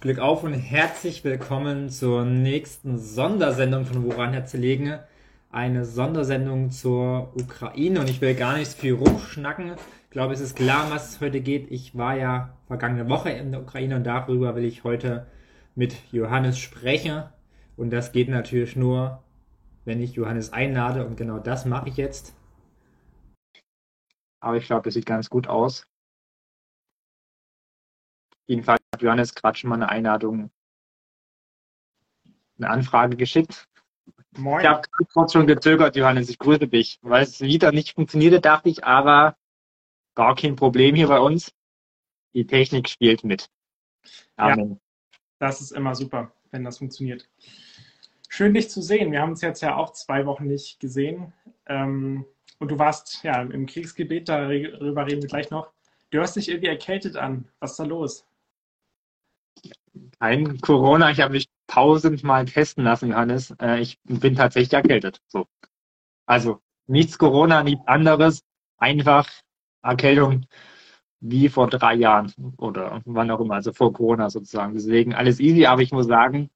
Glück auf und herzlich willkommen zur nächsten Sondersendung von Woran Herz legen. Eine Sondersendung zur Ukraine und ich will gar nicht viel rumschnacken. Ich glaube, es ist klar, was es heute geht. Ich war ja vergangene Woche in der Ukraine und darüber will ich heute mit Johannes sprechen. Und das geht natürlich nur, wenn ich Johannes einlade und genau das mache ich jetzt. Aber ich glaube, das sieht ganz gut aus. Jedenfalls hat Johannes gerade schon mal eine Einladung, eine Anfrage geschickt. Moin. Ich habe kurz schon gezögert, Johannes, ich grüße dich. Weil es wieder nicht funktionierte, dachte ich, aber gar kein Problem hier bei uns. Die Technik spielt mit. Amen. Ja, das ist immer super, wenn das funktioniert. Schön, dich zu sehen. Wir haben uns jetzt ja auch zwei Wochen nicht gesehen. Ähm, und du warst ja im Kriegsgebiet, darüber reden wir gleich noch. Du hörst dich irgendwie erkältet an. Was ist da los? Kein Corona, ich habe mich tausendmal testen lassen, Johannes. Äh, ich bin tatsächlich erkältet. So. Also nichts Corona, nichts anderes. Einfach Erkältung wie vor drei Jahren oder wann auch immer, also vor Corona sozusagen. Deswegen alles easy, aber ich muss sagen,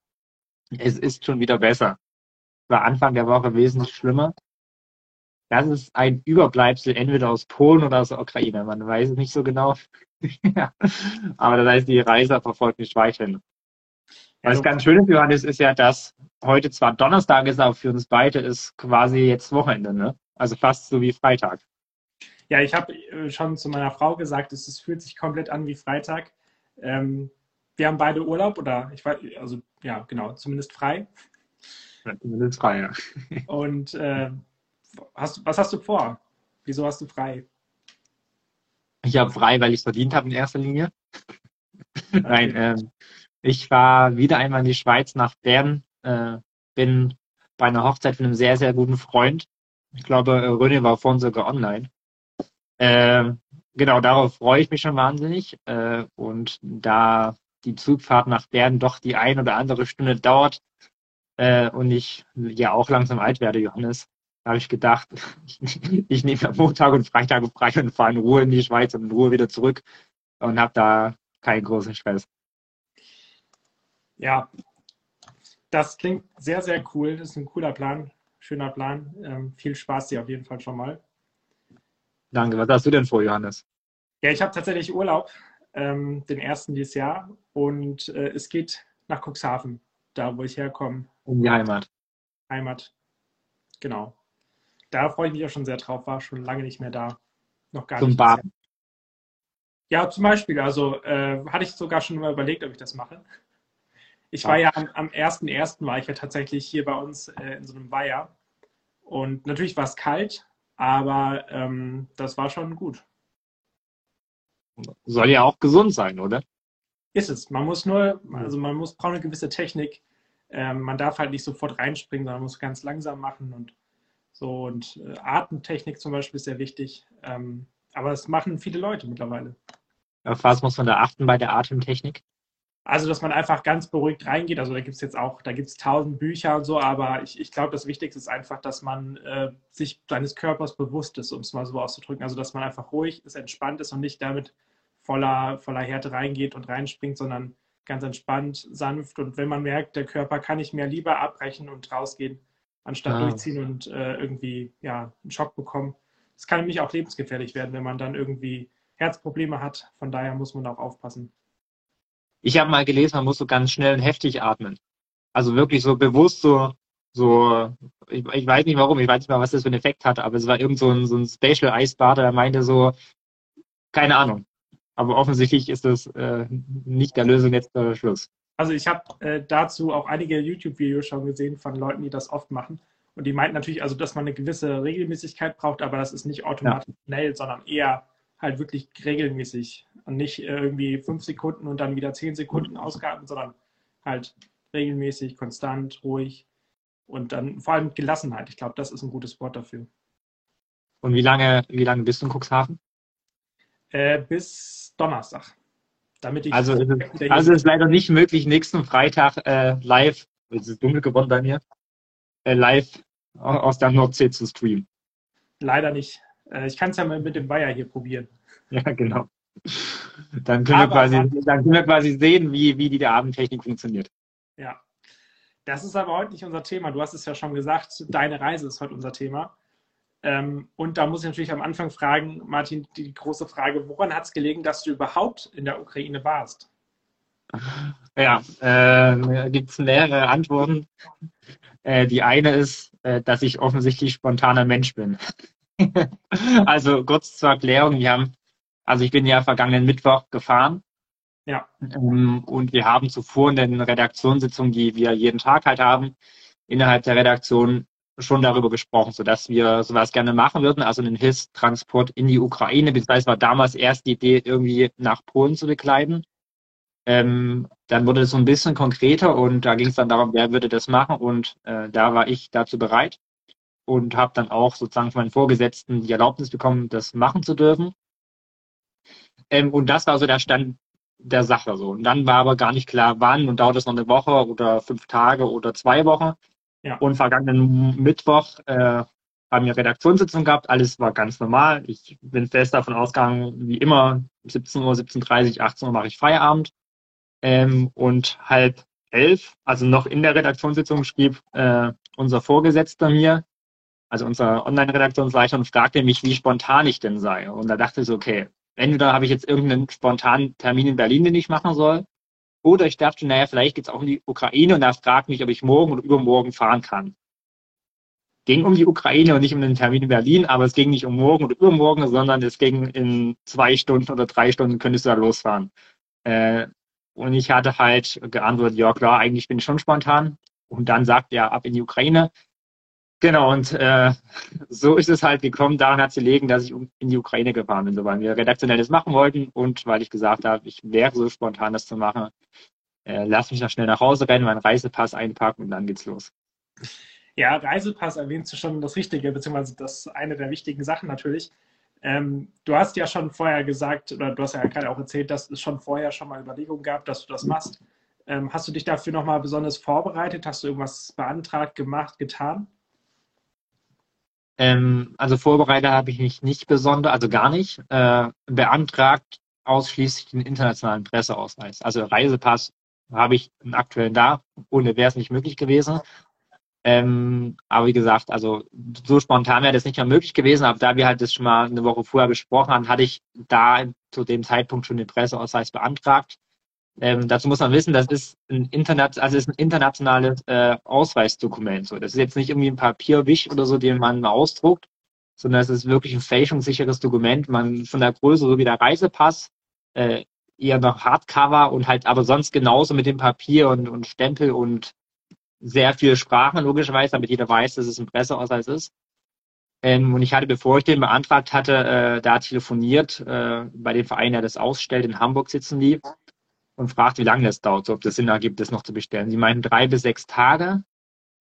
es ist schon wieder besser. War Anfang der Woche wesentlich schlimmer. Das ist ein Überbleibsel entweder aus Polen oder aus der Ukraine. Man weiß es nicht so genau. Aber das heißt, die Reise verfolgt mich weiterhin. Was ganz schön ist, Johannes, ist ja, dass heute zwar Donnerstag ist, aber für uns beide ist quasi jetzt Wochenende, ne? Also fast so wie Freitag. Ja, ich habe äh, schon zu meiner Frau gesagt, es, es fühlt sich komplett an wie Freitag. Ähm, wir haben beide Urlaub oder ich weiß, also ja, genau, zumindest frei. Ja, zumindest frei, ja. Und äh, hast, was hast du vor? Wieso hast du frei? Ich habe frei, weil ich es verdient habe in erster Linie. Nein, ähm, ich war wieder einmal in die Schweiz nach Bern, äh, bin bei einer Hochzeit von einem sehr, sehr guten Freund. Ich glaube, äh, René war vorhin sogar online. Äh, genau, darauf freue ich mich schon wahnsinnig. Äh, und da die Zugfahrt nach Bern doch die ein oder andere Stunde dauert äh, und ich ja auch langsam alt werde, Johannes, habe ich gedacht, ich nehme am Montag und Freitag frei und fahre in Ruhe in die Schweiz und in Ruhe wieder zurück und habe da keinen großen Stress. Ja, das klingt sehr, sehr cool. Das ist ein cooler Plan, schöner Plan. Ähm, viel Spaß dir auf jeden Fall schon mal. Danke. Was hast du denn vor, Johannes? Ja, ich habe tatsächlich Urlaub, ähm, den ersten dieses Jahr. Und äh, es geht nach Cuxhaven, da wo ich herkomme. In die Heimat. Heimat. Genau. Da freue ich mich auch schon sehr drauf. War schon lange nicht mehr da. Noch gar Zum nicht. Zum Baden. Ja, zum Beispiel. Also äh, hatte ich sogar schon mal überlegt, ob ich das mache. Ich war ja am, am 1.1. war ich ja tatsächlich hier bei uns äh, in so einem Weiher. Und natürlich war es kalt, aber ähm, das war schon gut. Soll ja auch gesund sein, oder? Ist es. Man muss nur, also man muss braucht eine gewisse Technik. Ähm, man darf halt nicht sofort reinspringen, sondern muss ganz langsam machen und so. Und äh, Atemtechnik zum Beispiel ist sehr wichtig. Ähm, aber das machen viele Leute mittlerweile. Auf was muss man da achten bei der Atemtechnik? Also, dass man einfach ganz beruhigt reingeht. Also, da gibt es jetzt auch, da gibt es tausend Bücher und so, aber ich, ich glaube, das Wichtigste ist einfach, dass man äh, sich seines Körpers bewusst ist, um es mal so auszudrücken. Also, dass man einfach ruhig ist, entspannt ist und nicht damit voller, voller Härte reingeht und reinspringt, sondern ganz entspannt, sanft. Und wenn man merkt, der Körper kann nicht mehr lieber abbrechen und rausgehen, anstatt ah. durchziehen und äh, irgendwie ja, einen Schock bekommen. Das kann nämlich auch lebensgefährlich werden, wenn man dann irgendwie Herzprobleme hat. Von daher muss man auch aufpassen. Ich habe mal gelesen, man muss so ganz schnell und heftig atmen. Also wirklich so bewusst so, so, ich, ich weiß nicht warum, ich weiß nicht mal, was das für einen Effekt hat, aber es war irgend so ein, so ein Special Eisbader, der meinte so, keine Ahnung. Aber offensichtlich ist das äh, nicht der Lösung jetzt der Schluss. Also ich habe äh, dazu auch einige YouTube-Videos schon gesehen von Leuten, die das oft machen. Und die meinten natürlich, also dass man eine gewisse Regelmäßigkeit braucht, aber das ist nicht automatisch ja. schnell, sondern eher halt wirklich regelmäßig und nicht irgendwie fünf Sekunden und dann wieder zehn Sekunden Ausgaben, sondern halt regelmäßig, konstant, ruhig und dann vor allem Gelassenheit. Ich glaube, das ist ein gutes Wort dafür. Und wie lange, wie lange bist du in Cuxhaven? Äh, bis Donnerstag. Damit ich also, ist es, also ist leider nicht möglich, nächsten Freitag äh, live, es ist dunkel geworden bei mir, äh, live aus der Nordsee zu streamen. Leider nicht. Äh, ich kann es ja mal mit dem Weiher hier probieren. Ja, genau. Dann können, wir quasi, dann können wir quasi sehen, wie, wie die Abendtechnik funktioniert. Ja. Das ist aber heute nicht unser Thema. Du hast es ja schon gesagt, deine Reise ist heute unser Thema. Ähm, und da muss ich natürlich am Anfang fragen, Martin, die große Frage, woran hat es gelegen, dass du überhaupt in der Ukraine warst? Ja, äh, gibt es mehrere Antworten. Äh, die eine ist, äh, dass ich offensichtlich spontaner Mensch bin. also kurz zur Erklärung, wir haben, also ich bin ja vergangenen Mittwoch gefahren. Ja. Ähm, und wir haben zuvor in den Redaktionssitzungen, die wir jeden Tag halt haben, innerhalb der Redaktion schon darüber gesprochen, sodass wir sowas gerne machen würden, also einen Hilfstransport in die Ukraine, beziehungsweise war damals erst die Idee, irgendwie nach Polen zu begleiten. Ähm, dann wurde es so ein bisschen konkreter und da ging es dann darum, wer würde das machen und äh, da war ich dazu bereit und habe dann auch sozusagen von meinen Vorgesetzten die Erlaubnis bekommen, das machen zu dürfen. Ähm, und das war so der Stand der Sache so. Und dann war aber gar nicht klar, wann und dauert es noch eine Woche oder fünf Tage oder zwei Wochen. Ja. Und vergangenen Mittwoch äh, haben wir Redaktionssitzung gehabt, alles war ganz normal. Ich bin fest davon ausgegangen, wie immer, 17 Uhr, 17.30 Uhr, 18 Uhr mache ich Feierabend. Ähm, und halb elf, also noch in der Redaktionssitzung, schrieb äh, unser Vorgesetzter mir, also unser Online-Redaktionsleiter, und fragte mich, wie spontan ich denn sei. Und da dachte ich so, okay, entweder habe ich jetzt irgendeinen spontanen Termin in Berlin, den ich machen soll, oder ich dachte, naja, vielleicht geht es auch um die Ukraine und er fragt mich, ob ich morgen oder übermorgen fahren kann. Ging um die Ukraine und nicht um den Termin in Berlin, aber es ging nicht um morgen oder übermorgen, sondern es ging in zwei Stunden oder drei Stunden könntest du da losfahren. Äh, und ich hatte halt geantwortet, ja klar, eigentlich bin ich schon spontan. Und dann sagt er ab in die Ukraine. Genau, und äh, so ist es halt gekommen. Daran hat es gelegen, dass ich in die Ukraine gefahren bin, so weil wir redaktionell das machen wollten und weil ich gesagt habe, ich wäre so spontan, das zu machen. Äh, lass mich noch schnell nach Hause rennen, meinen Reisepass einpacken und dann geht's los. Ja, Reisepass erwähnst du schon das Richtige, beziehungsweise das eine der wichtigen Sachen natürlich. Ähm, du hast ja schon vorher gesagt, oder du hast ja gerade auch erzählt, dass es schon vorher schon mal Überlegungen gab, dass du das machst. Ähm, hast du dich dafür nochmal besonders vorbereitet? Hast du irgendwas beantragt, gemacht, getan? Ähm, also vorbereitet habe ich mich nicht besonders, also gar nicht. Äh, beantragt ausschließlich den internationalen Presseausweis. Also Reisepass habe ich einen aktuellen da, ohne wäre es nicht möglich gewesen. Ähm, aber wie gesagt, also so spontan wäre das nicht mehr möglich gewesen, aber da wir halt das schon mal eine Woche vorher besprochen haben, hatte ich da zu dem Zeitpunkt schon den Presseausweis beantragt. Ähm, dazu muss man wissen, das ist ein Internet, also ist ein internationales äh, Ausweisdokument. So, das ist jetzt nicht irgendwie ein Papierwisch oder so, den man ausdruckt, sondern es ist wirklich ein fälschungssicheres Dokument. Man von der Größe so wie der Reisepass, äh, eher noch Hardcover und halt aber sonst genauso mit dem Papier und, und Stempel und sehr viele Sprachen, logischerweise, damit jeder weiß, dass es ein Presseausweis ist. Ähm, und ich hatte, bevor ich den beantragt hatte, äh, da telefoniert äh, bei dem Verein, der das ausstellt, in Hamburg sitzen die und fragt, wie lange das dauert, so, ob das Sinn ergibt, das noch zu bestellen. Sie meinten drei bis sechs Tage,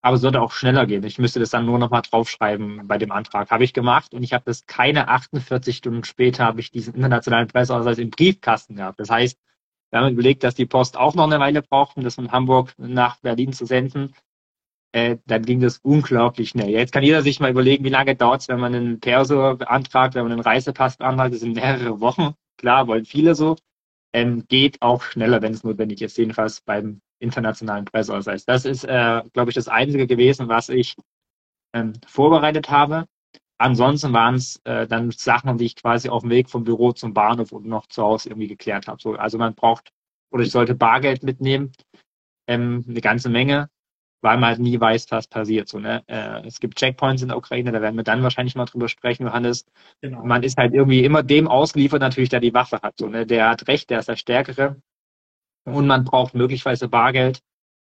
aber es sollte auch schneller gehen. Ich müsste das dann nur nochmal draufschreiben bei dem Antrag. Habe ich gemacht und ich habe das keine 48 Stunden später, habe ich diesen internationalen Presseausweis im Briefkasten gehabt. Das heißt, wir haben überlegt, dass die Post auch noch eine Weile braucht, um das von Hamburg nach Berlin zu senden. Äh, dann ging das unglaublich schnell. Jetzt kann jeder sich mal überlegen, wie lange dauert es, wenn man einen Perso beantragt, wenn man einen Reisepass beantragt. Das sind mehrere Wochen. Klar, wollen viele so. Ähm, geht auch schneller, wenn es notwendig ist, jedenfalls beim internationalen Presseausweis. Das ist, äh, glaube ich, das Einzige gewesen, was ich ähm, vorbereitet habe. Ansonsten waren es äh, dann Sachen, die ich quasi auf dem Weg vom Büro zum Bahnhof und noch zu Hause irgendwie geklärt habe. So, also man braucht oder ich sollte Bargeld mitnehmen, ähm, eine ganze Menge, weil man halt nie weiß, was passiert. So, ne? Äh, es gibt Checkpoints in der Ukraine, da werden wir dann wahrscheinlich mal drüber sprechen, Johannes. Genau. Man ist halt irgendwie immer dem ausgeliefert, natürlich, der die Waffe hat. So, ne? Der hat Recht, der ist der Stärkere. Und man braucht möglicherweise Bargeld,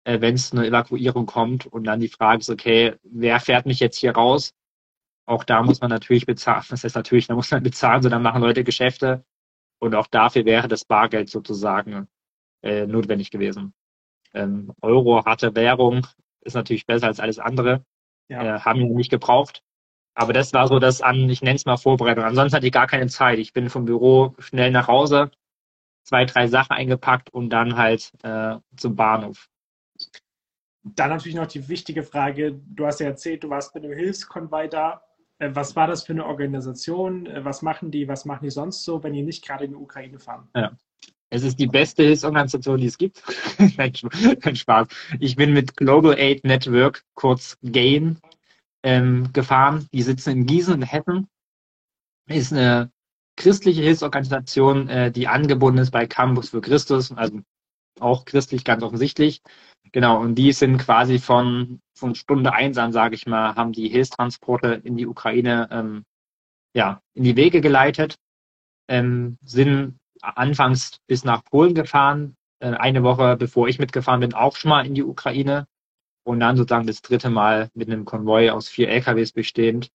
äh, wenn es eine Evakuierung kommt. Und dann die Frage ist, okay, wer fährt mich jetzt hier raus? Auch da muss man natürlich bezahlen. Das heißt natürlich, da muss man bezahlen, so dann machen Leute Geschäfte. Und auch dafür wäre das Bargeld sozusagen äh, notwendig gewesen. Ähm, Euro, harte Währung, ist natürlich besser als alles andere. Ja. Äh, haben wir nicht gebraucht. Aber das war so das an, ich nenne es mal Vorbereitung. Ansonsten hatte ich gar keine Zeit. Ich bin vom Büro schnell nach Hause, zwei, drei Sachen eingepackt und dann halt äh, zum Bahnhof. Dann natürlich noch die wichtige Frage, du hast ja erzählt, du warst mit einem Hilfskonvoi da. Äh, was war das für eine Organisation? Äh, was machen die? Was machen die sonst so, wenn die nicht gerade in die Ukraine fahren? Ja. Es ist die beste Hilfsorganisation, die es gibt. Kein Spaß. Ich bin mit Global Aid Network, kurz GAIN, ähm, gefahren. Die sitzen in Gießen in Hessen. Ist eine christliche Hilfsorganisation, äh, die angebunden ist bei Campus für Christus, also auch christlich ganz offensichtlich. Genau, und die sind quasi von, von Stunde eins an, sage ich mal, haben die Hilfstransporte in die Ukraine ähm, ja, in die Wege geleitet, ähm, sind anfangs bis nach Polen gefahren, äh, eine Woche bevor ich mitgefahren bin, auch schon mal in die Ukraine und dann sozusagen das dritte Mal mit einem Konvoi aus vier LKWs bestehend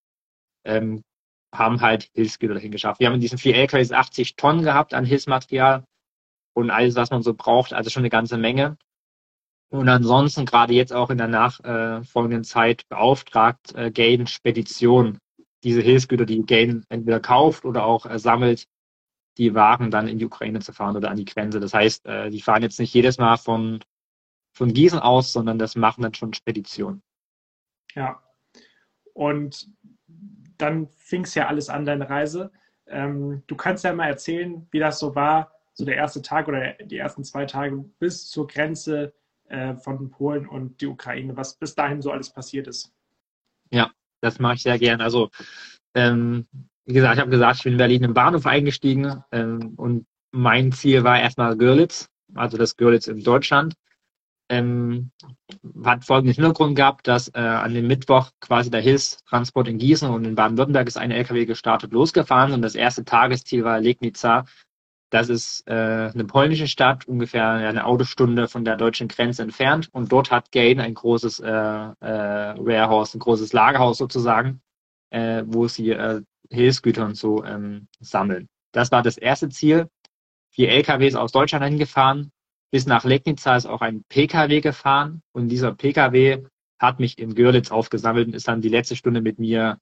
ähm, haben halt Hilfsgüter dahin geschafft. Wir haben in diesen vier LKWs 80 Tonnen gehabt an Hilfsmaterial und alles, was man so braucht, also schon eine ganze Menge. Und ansonsten gerade jetzt auch in der nachfolgenden Zeit beauftragt äh, Gain Spedition diese Hilfsgüter, die Gain entweder kauft oder auch äh, sammelt, die Waren dann in die Ukraine zu fahren oder an die Grenze. Das heißt, äh, die fahren jetzt nicht jedes Mal von, von Gießen aus, sondern das machen dann schon Speditionen. Ja. Und dann fing es ja alles an, deine Reise. Ähm, du kannst ja mal erzählen, wie das so war, so der erste Tag oder die ersten zwei Tage bis zur Grenze äh, von Polen und die Ukraine, was bis dahin so alles passiert ist. Ja, das mache ich sehr gern. Also, ähm, wie gesagt, ich habe gesagt, ich bin in Berlin im Bahnhof eingestiegen ähm, und mein Ziel war erstmal Görlitz, also das Görlitz in Deutschland. Ähm, hat folgenden Hintergrund gehabt, dass äh, an dem Mittwoch quasi der Hilfstransport in Gießen und in Baden-Württemberg ist ein LKW gestartet losgefahren und das erste Tagesziel war Legnica das ist äh, eine polnische Stadt, ungefähr eine Autostunde von der deutschen Grenze entfernt. Und dort hat Gain ein großes äh, äh, Warehouse, ein großes Lagerhaus sozusagen, äh, wo sie Hilfsgüter und so ähm, sammeln. Das war das erste Ziel. Vier LKWs aus Deutschland hingefahren. Bis nach Legnica ist auch ein PKW gefahren. Und dieser PKW hat mich in Görlitz aufgesammelt und ist dann die letzte Stunde mit mir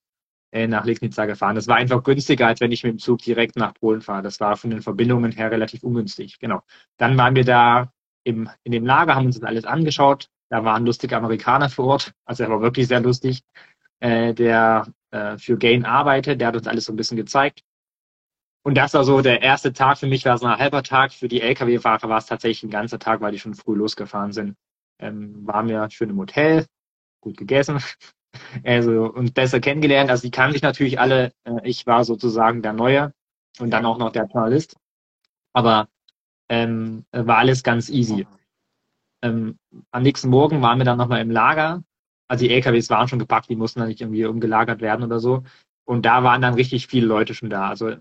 äh, nach Legnica gefahren. Das war einfach günstiger, als wenn ich mit dem Zug direkt nach Polen fahre. Das war von den Verbindungen her relativ ungünstig. Genau. Dann waren wir da im, in dem Lager, haben uns das alles angeschaut. Da waren lustige Amerikaner vor Ort. Also er war wirklich sehr lustig. Äh, der äh, für Gain arbeitet, der hat uns alles so ein bisschen gezeigt. Und das war so der erste Tag. Für mich war es ein halber Tag. Für die Lkw-Fahrer war es tatsächlich ein ganzer Tag, weil die schon früh losgefahren sind. Ähm, waren wir schön im Hotel, gut gegessen, also und besser kennengelernt. Also die kannten sich natürlich alle. Äh, ich war sozusagen der Neue und dann auch noch der Journalist. Aber ähm, war alles ganz easy. Ähm, am nächsten Morgen waren wir dann nochmal im Lager. Also die LKWs waren schon gepackt, die mussten dann nicht irgendwie umgelagert werden oder so. Und da waren dann richtig viele Leute schon da. Also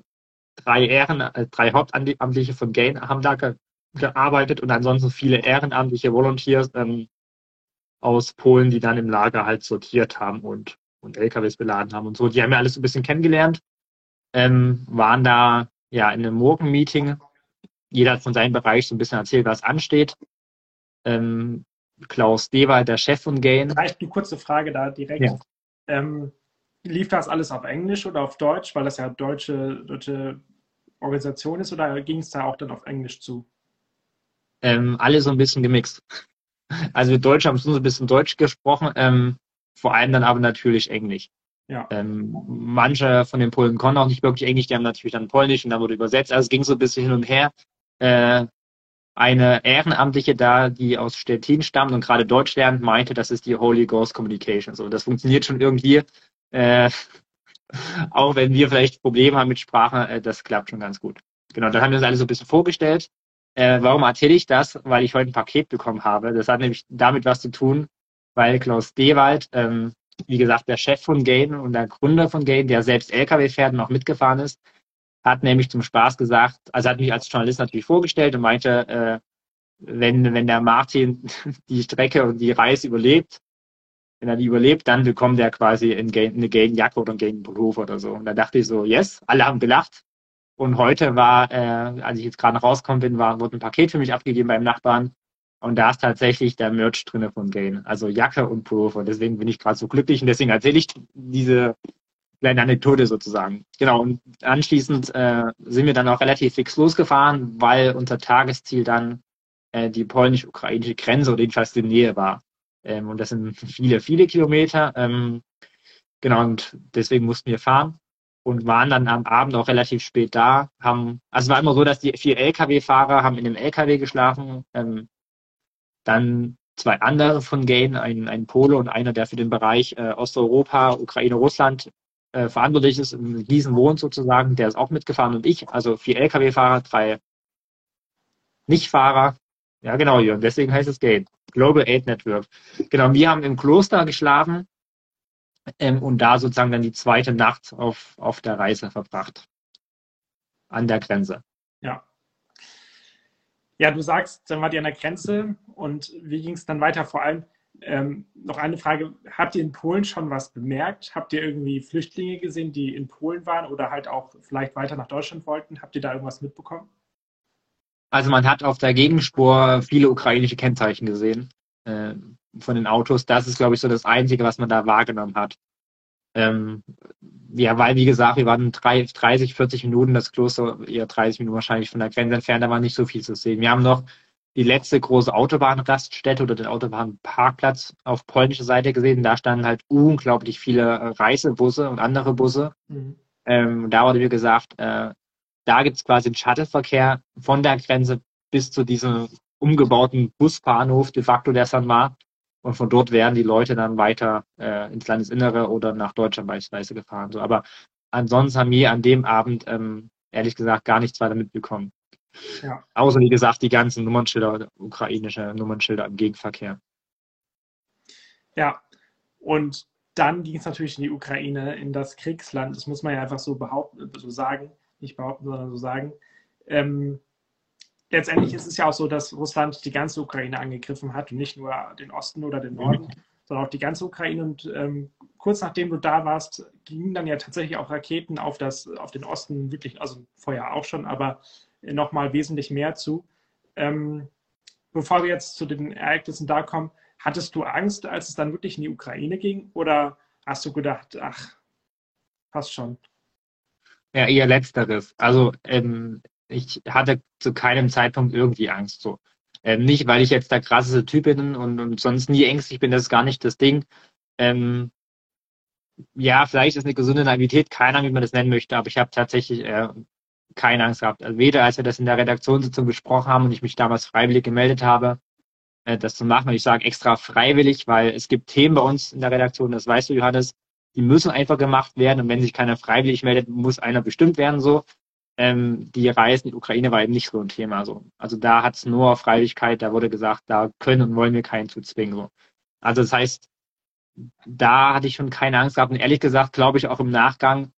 drei Ehren, äh, drei Hauptamtliche von Gain haben da ge gearbeitet und ansonsten viele ehrenamtliche Volunteers, ähm, aus Polen, die dann im Lager halt sortiert haben und, und LKWs beladen haben und so. Die haben ja alles so ein bisschen kennengelernt, ähm, waren da ja in einem Morgenmeeting. Jeder hat von seinem Bereich so ein bisschen erzählt, was ansteht. Ähm, Klaus Dewa, der Chef von Gain. Vielleicht eine kurze Frage da direkt. Ja. Ähm, lief das alles auf Englisch oder auf Deutsch, weil das ja deutsche, deutsche Organisation ist, oder ging es da auch dann auf Englisch zu? Ähm, alle so ein bisschen gemixt. Also wir Deutsche haben so ein bisschen Deutsch gesprochen, ähm, vor allem dann aber natürlich Englisch. Ja. Ähm, manche von den Polen konnten auch nicht wirklich Englisch, die haben natürlich dann Polnisch und dann wurde übersetzt. Also es ging so ein bisschen hin und her. Äh, eine Ehrenamtliche da, die aus Stettin stammt und gerade Deutsch lernt, meinte, das ist die Holy Ghost Communication. So, das funktioniert schon irgendwie. Äh, auch wenn wir vielleicht Probleme haben mit Sprache, äh, das klappt schon ganz gut. Genau, dann haben wir uns alle so ein bisschen vorgestellt. Äh, warum erzähle ich das? Weil ich heute ein Paket bekommen habe. Das hat nämlich damit was zu tun, weil Klaus Dewald, ähm, wie gesagt, der Chef von Gain und der Gründer von Gain, der selbst LKW fährt und auch mitgefahren ist, hat nämlich zum Spaß gesagt, also hat mich als Journalist natürlich vorgestellt und meinte, äh, wenn, wenn der Martin die Strecke und die Reise überlebt, wenn er die überlebt, dann bekommt er quasi eine Gain-Jacke oder einen Gain-Beruf oder so. Und da dachte ich so, yes, alle haben gelacht. Und heute war, äh, als ich jetzt gerade rausgekommen bin, war, wurde ein Paket für mich abgegeben beim Nachbarn. Und da ist tatsächlich der Merch drinne von Gain. Also Jacke und Pullover. Deswegen bin ich gerade so glücklich und deswegen erzähle ich diese kleine Anekdote sozusagen. Genau. Und anschließend äh, sind wir dann auch relativ fix losgefahren, weil unser Tagesziel dann äh, die polnisch-ukrainische Grenze oder jedenfalls die Nähe war. Ähm, und das sind viele, viele Kilometer. Ähm, genau, und deswegen mussten wir fahren und waren dann am Abend auch relativ spät da. Haben, also es war immer so, dass die vier Lkw-Fahrer haben in einem Lkw geschlafen, ähm, dann zwei andere von Gain, ein, ein Pole und einer, der für den Bereich äh, Osteuropa, Ukraine, Russland äh, verantwortlich ist, in Gießen wohnt sozusagen, der ist auch mitgefahren und ich, also vier Lkw-Fahrer, drei Nichtfahrer. Ja, genau, Jürgen, deswegen heißt es Gain. Global Aid Network. Genau, wir haben im Kloster geschlafen ähm, und da sozusagen dann die zweite Nacht auf, auf der Reise verbracht. An der Grenze. Ja. Ja, du sagst, dann wart ihr an der Grenze und wie ging es dann weiter? Vor allem ähm, noch eine Frage, habt ihr in Polen schon was bemerkt? Habt ihr irgendwie Flüchtlinge gesehen, die in Polen waren oder halt auch vielleicht weiter nach Deutschland wollten? Habt ihr da irgendwas mitbekommen? Also man hat auf der Gegenspur viele ukrainische Kennzeichen gesehen äh, von den Autos. Das ist, glaube ich, so das Einzige, was man da wahrgenommen hat. Ähm, ja, weil, wie gesagt, wir waren drei, 30, 40 Minuten, das Kloster eher 30 Minuten wahrscheinlich von der Grenze entfernt, da war nicht so viel zu sehen. Wir haben noch die letzte große Autobahnraststätte oder den Autobahnparkplatz auf polnischer Seite gesehen. Da standen halt unglaublich viele Reisebusse und andere Busse. Mhm. Ähm, da wurde mir gesagt, äh, da gibt es quasi einen Shuttleverkehr von der Grenze bis zu diesem umgebauten Busbahnhof de facto der San Mar. Und von dort werden die Leute dann weiter äh, ins Landesinnere oder nach Deutschland beispielsweise gefahren. So, aber ansonsten haben wir an dem Abend ähm, ehrlich gesagt gar nichts weiter mitbekommen. Ja. Außer wie gesagt die ganzen Nummernschilder, ukrainische Nummernschilder im Gegenverkehr. Ja, und dann ging es natürlich in die Ukraine, in das Kriegsland. Das muss man ja einfach so behaupten, so sagen nicht behaupten, sondern so sagen. Ähm, letztendlich ist es ja auch so, dass Russland die ganze Ukraine angegriffen hat und nicht nur den Osten oder den Norden, mhm. sondern auch die ganze Ukraine. Und ähm, kurz nachdem du da warst, gingen dann ja tatsächlich auch Raketen auf, das, auf den Osten, wirklich, also vorher auch schon, aber nochmal wesentlich mehr zu. Ähm, bevor wir jetzt zu den Ereignissen da kommen, hattest du Angst, als es dann wirklich in die Ukraine ging? Oder hast du gedacht, ach, passt schon? Ja, eher letzteres. Also ähm, ich hatte zu keinem Zeitpunkt irgendwie Angst. So. Ähm, nicht, weil ich jetzt der krasseste Typ bin und, und sonst nie ängstlich bin, das ist gar nicht das Ding. Ähm, ja, vielleicht ist eine gesunde Naivität, keine Ahnung, wie man das nennen möchte, aber ich habe tatsächlich äh, keine Angst gehabt. Also weder als wir das in der Redaktionssitzung besprochen haben und ich mich damals freiwillig gemeldet habe, äh, das zu machen. Und ich sage extra freiwillig, weil es gibt Themen bei uns in der Redaktion, das weißt du, Johannes, die müssen einfach gemacht werden und wenn sich keiner freiwillig meldet, muss einer bestimmt werden so. Ähm, die Reisen in die Ukraine war eben nicht so ein Thema so. Also da hat es nur Freiwilligkeit, da wurde gesagt, da können und wollen wir keinen zu zwingen so. Also das heißt, da hatte ich schon keine Angst gehabt und ehrlich gesagt glaube ich auch im Nachgang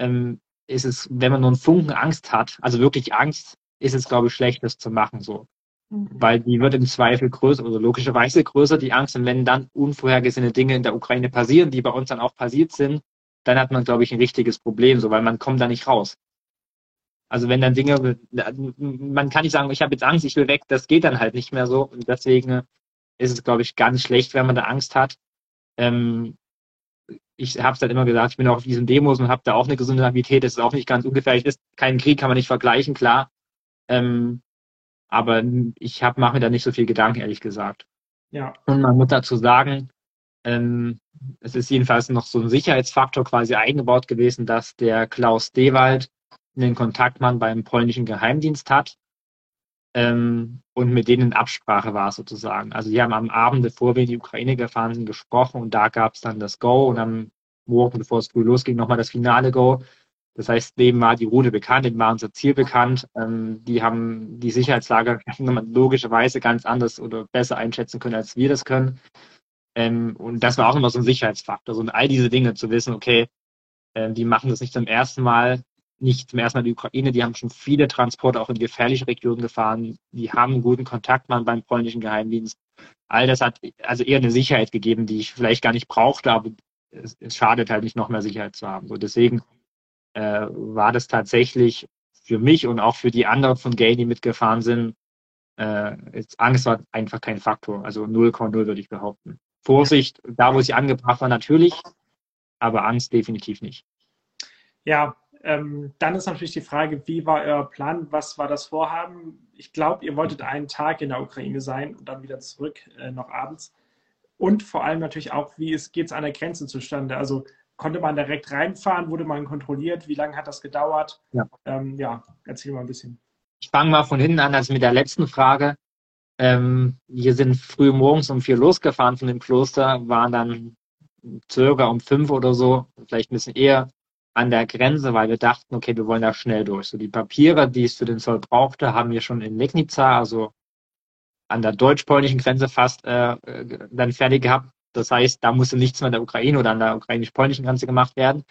ähm, ist es, wenn man nur einen Funken Angst hat, also wirklich Angst, ist es glaube ich schlecht, das zu machen so. Mhm. Weil die wird im Zweifel größer, also logischerweise größer, die Angst. Und wenn dann unvorhergesehene Dinge in der Ukraine passieren, die bei uns dann auch passiert sind, dann hat man, glaube ich, ein richtiges Problem, so, weil man kommt da nicht raus. Also wenn dann Dinge, man kann nicht sagen, ich habe jetzt Angst, ich will weg, das geht dann halt nicht mehr so. Und deswegen ist es, glaube ich, ganz schlecht, wenn man da Angst hat. Ähm, ich habe es halt immer gesagt, ich bin auch auf diesen Demos und habe da auch eine gesunde Naivität, das ist auch nicht ganz ungefährlich. Ist kein Krieg, kann man nicht vergleichen, klar. Ähm, aber ich mache mir da nicht so viel Gedanken, ehrlich gesagt. Ja. Und man muss dazu sagen, ähm, es ist jedenfalls noch so ein Sicherheitsfaktor quasi eingebaut gewesen, dass der Klaus Dewald einen Kontaktmann beim polnischen Geheimdienst hat ähm, und mit denen in Absprache war sozusagen. Also die haben am Abend, bevor wir in die Ukraine gefahren sind, gesprochen und da gab es dann das Go und am Morgen, bevor es früh losging, nochmal das finale Go. Das heißt, dem war die Route bekannt, dem war unser Ziel bekannt. Ähm, die haben die Sicherheitslage logischerweise ganz anders oder besser einschätzen können, als wir das können. Ähm, und das war auch immer so ein Sicherheitsfaktor. So, und all diese Dinge zu wissen, okay, äh, die machen das nicht zum ersten Mal, nicht zum ersten Mal die Ukraine, die haben schon viele Transporte auch in gefährliche Regionen gefahren, die haben einen guten Kontaktmann beim polnischen Geheimdienst. All das hat also eher eine Sicherheit gegeben, die ich vielleicht gar nicht brauchte, aber es, es schadet halt nicht noch mehr Sicherheit zu haben. So deswegen äh, war das tatsächlich für mich und auch für die anderen von Gay, die mitgefahren sind, äh, Angst war einfach kein Faktor. Also 0,0 würde ich behaupten. Vorsicht, da wo sie angebracht war, natürlich, aber Angst definitiv nicht. Ja, ähm, dann ist natürlich die Frage, wie war euer Plan? Was war das Vorhaben? Ich glaube, ihr wolltet einen Tag in der Ukraine sein und dann wieder zurück, äh, noch abends. Und vor allem natürlich auch, wie geht es an der Grenze zustande? Also konnte man direkt reinfahren? Wurde man kontrolliert? Wie lange hat das gedauert? Ja, ähm, ja erzähl mal ein bisschen. Ich fange mal von hinten an, also mit der letzten Frage. Ähm, wir sind früh morgens um vier losgefahren von dem Kloster, waren dann circa um fünf oder so, vielleicht ein bisschen eher, an der Grenze, weil wir dachten, okay, wir wollen da schnell durch. So die Papiere, die es für den Zoll brauchte, haben wir schon in Legnica, also an der deutsch-polnischen Grenze fast äh, dann fertig gehabt. Das heißt, da musste nichts mehr an der Ukraine oder an der ukrainisch-polnischen Grenze gemacht werden.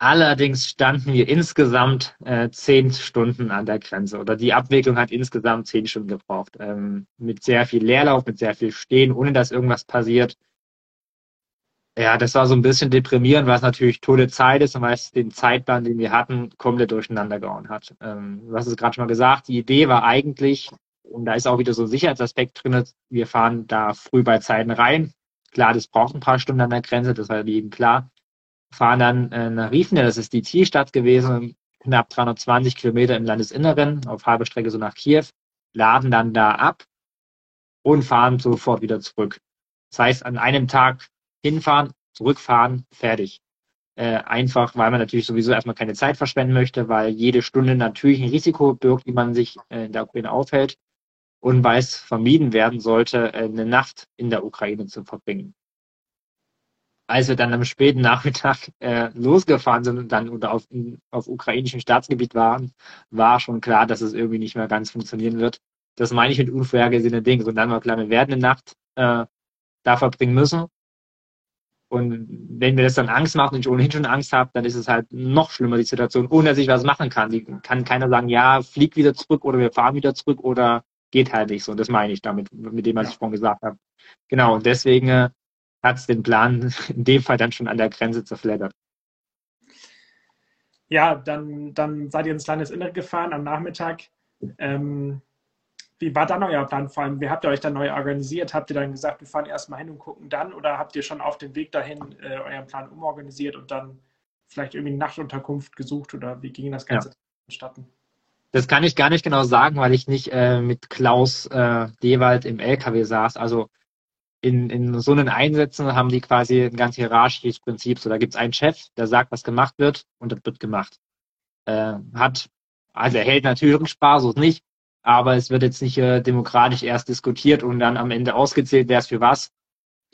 Allerdings standen wir insgesamt äh, zehn Stunden an der Grenze oder die Abwicklung hat insgesamt zehn Stunden gebraucht. Ähm, mit sehr viel Leerlauf, mit sehr viel Stehen, ohne dass irgendwas passiert. Ja, das war so ein bisschen deprimierend, was natürlich tolle Zeit ist und weil es den Zeitplan, den wir hatten, komplett durcheinander gehauen hat. Ähm, du hast es gerade schon mal gesagt, die Idee war eigentlich, und da ist auch wieder so ein Sicherheitsaspekt drin, wir fahren da früh bei Zeiten rein. Klar, das braucht ein paar Stunden an der Grenze, das war jedem klar. Fahren dann äh, nach Riefne, das ist die Zielstadt gewesen, knapp 320 Kilometer im Landesinneren, auf halber Strecke so nach Kiew, laden dann da ab und fahren sofort wieder zurück. Das heißt, an einem Tag hinfahren, zurückfahren, fertig. Äh, einfach, weil man natürlich sowieso erstmal keine Zeit verschwenden möchte, weil jede Stunde natürlich ein Risiko birgt, wie man sich äh, in der Ukraine aufhält und weil es vermieden werden sollte, äh, eine Nacht in der Ukraine zu verbringen. Als wir dann am späten Nachmittag äh, losgefahren sind und dann oder auf, auf ukrainischem Staatsgebiet waren, war schon klar, dass es irgendwie nicht mehr ganz funktionieren wird. Das meine ich mit unvorhergesehenen Dingen. Und dann war klar, wir werden eine Nacht äh, da verbringen müssen. Und wenn mir das dann Angst macht und ich ohnehin schon Angst habe, dann ist es halt noch schlimmer, die Situation, ohne dass ich was machen kann. Die kann keiner sagen, ja, flieg wieder zurück oder wir fahren wieder zurück oder geht halt nicht so. Und das meine ich damit, mit dem, was ich vorhin gesagt habe. Genau, und deswegen äh, hat es den Plan in dem Fall dann schon an der Grenze zerfleddert. Ja, dann, dann seid ihr ins Landesinnere gefahren am Nachmittag. Ähm, wie war dann euer Plan vor allem? Wie habt ihr euch dann neu organisiert? Habt ihr dann gesagt, wir fahren erstmal hin und gucken dann? Oder habt ihr schon auf dem Weg dahin äh, euren Plan umorganisiert und dann vielleicht irgendwie eine Nachtunterkunft gesucht? Oder wie ging das Ganze ja. vonstatten? Das kann ich gar nicht genau sagen, weil ich nicht äh, mit Klaus äh, Dewald im LKW saß. Also in, in so einen Einsätzen haben die quasi ein ganz hierarchisches Prinzip. So, da gibt es einen Chef, der sagt, was gemacht wird und das wird gemacht. Äh, hat, also er hält natürlich Rücksprache, so ist nicht, aber es wird jetzt nicht äh, demokratisch erst diskutiert und dann am Ende ausgezählt, wer es für was.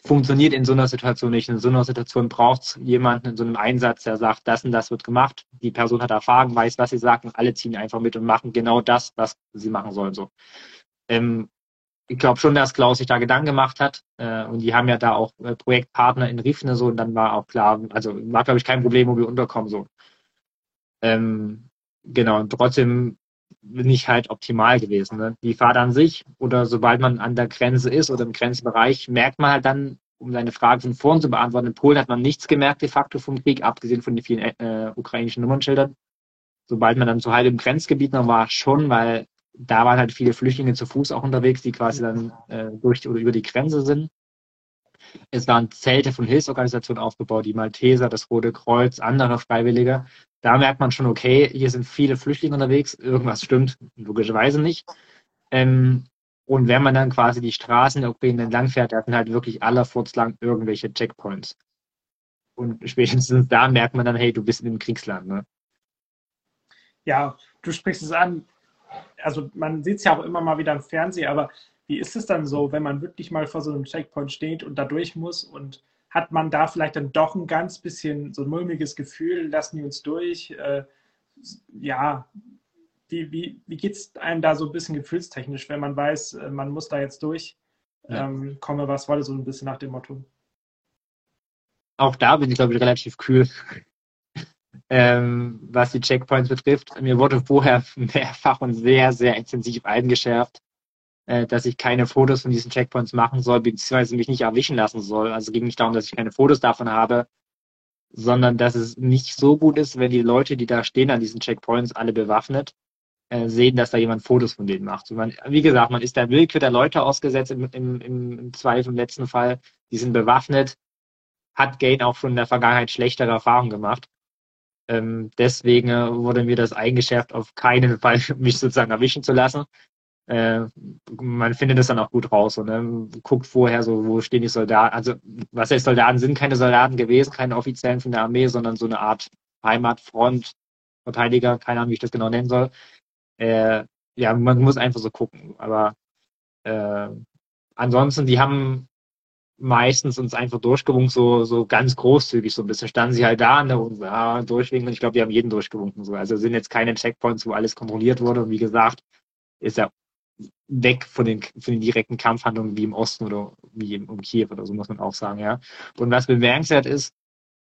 Funktioniert in so einer Situation nicht. In so einer Situation braucht es jemanden in so einem Einsatz, der sagt, das und das wird gemacht. Die Person hat Erfahrung, weiß, was sie sagt und alle ziehen einfach mit und machen genau das, was sie machen sollen. So. Ähm, ich glaube schon, dass Klaus sich da Gedanken gemacht hat. Äh, und die haben ja da auch äh, Projektpartner in Riefne so und dann war auch klar, also war, glaube ich, kein Problem, wo wir unterkommen so. Ähm, genau, und trotzdem nicht halt optimal gewesen. Ne? Die Fahrt an sich oder sobald man an der Grenze ist oder im Grenzbereich, merkt man halt dann, um seine Frage von vorn zu beantworten, in Polen hat man nichts gemerkt de facto vom Krieg, abgesehen von den vielen äh, ukrainischen Nummernschildern. Sobald man dann so halb im Grenzgebiet noch war, schon, weil da waren halt viele Flüchtlinge zu Fuß auch unterwegs, die quasi dann äh, durch oder über die Grenze sind. Es waren Zelte von Hilfsorganisationen aufgebaut, die Malteser, das Rote Kreuz, andere Freiwillige. Da merkt man schon, okay, hier sind viele Flüchtlinge unterwegs, irgendwas stimmt logischerweise nicht. Ähm, und wenn man dann quasi die Straßen der Ukraine entlang fährt, da sind halt wirklich aller lang irgendwelche Checkpoints. Und spätestens da merkt man dann, hey, du bist in einem Kriegsland. Ne? Ja, du sprichst es an. Also man sieht es ja auch immer mal wieder im Fernsehen, aber wie ist es dann so, wenn man wirklich mal vor so einem Checkpoint steht und da durch muss und hat man da vielleicht dann doch ein ganz bisschen so ein mulmiges Gefühl, lassen die uns durch? Äh, ja, wie, wie, wie geht es einem da so ein bisschen gefühlstechnisch, wenn man weiß, äh, man muss da jetzt durch? Ja. Ähm, komme, was wolle, so ein bisschen nach dem Motto. Auch da bin ich, glaube ich, relativ kühl, ähm, was die Checkpoints betrifft. Mir wurde vorher mehrfach und sehr, sehr intensiv eingeschärft, äh, dass ich keine Fotos von diesen Checkpoints machen soll, beziehungsweise mich nicht erwischen lassen soll. Also ging nicht darum, dass ich keine Fotos davon habe, sondern dass es nicht so gut ist, wenn die Leute, die da stehen an diesen Checkpoints, alle bewaffnet, äh, sehen, dass da jemand Fotos von denen macht. Man, wie gesagt, man ist der Willkür der Leute ausgesetzt im, im, im Zweifel im letzten Fall. Die sind bewaffnet, hat Gain auch schon in der Vergangenheit schlechtere Erfahrungen gemacht. Ähm, deswegen äh, wurde mir das eingeschärft, auf keinen Fall mich sozusagen erwischen zu lassen. Äh, man findet es dann auch gut raus und ne? guckt vorher so, wo stehen die Soldaten. Also, was heißt Soldaten sind keine Soldaten gewesen, keine offiziellen von der Armee, sondern so eine Art Heimatfront, Verteidiger, keine Ahnung, wie ich das genau nennen soll. Äh, ja, man muss einfach so gucken. Aber äh, ansonsten, die haben meistens uns einfach durchgewunken, so, so ganz großzügig, so ein bisschen standen sie halt da an der ja, durchwinken und ich glaube, die haben jeden durchgewunken. So. Also sind jetzt keine Checkpoints, wo alles kontrolliert wurde. Und wie gesagt, ist ja weg von den, von den direkten Kampfhandlungen wie im Osten oder wie um Kiew oder so, muss man auch sagen, ja. Und was bemerkenswert ist,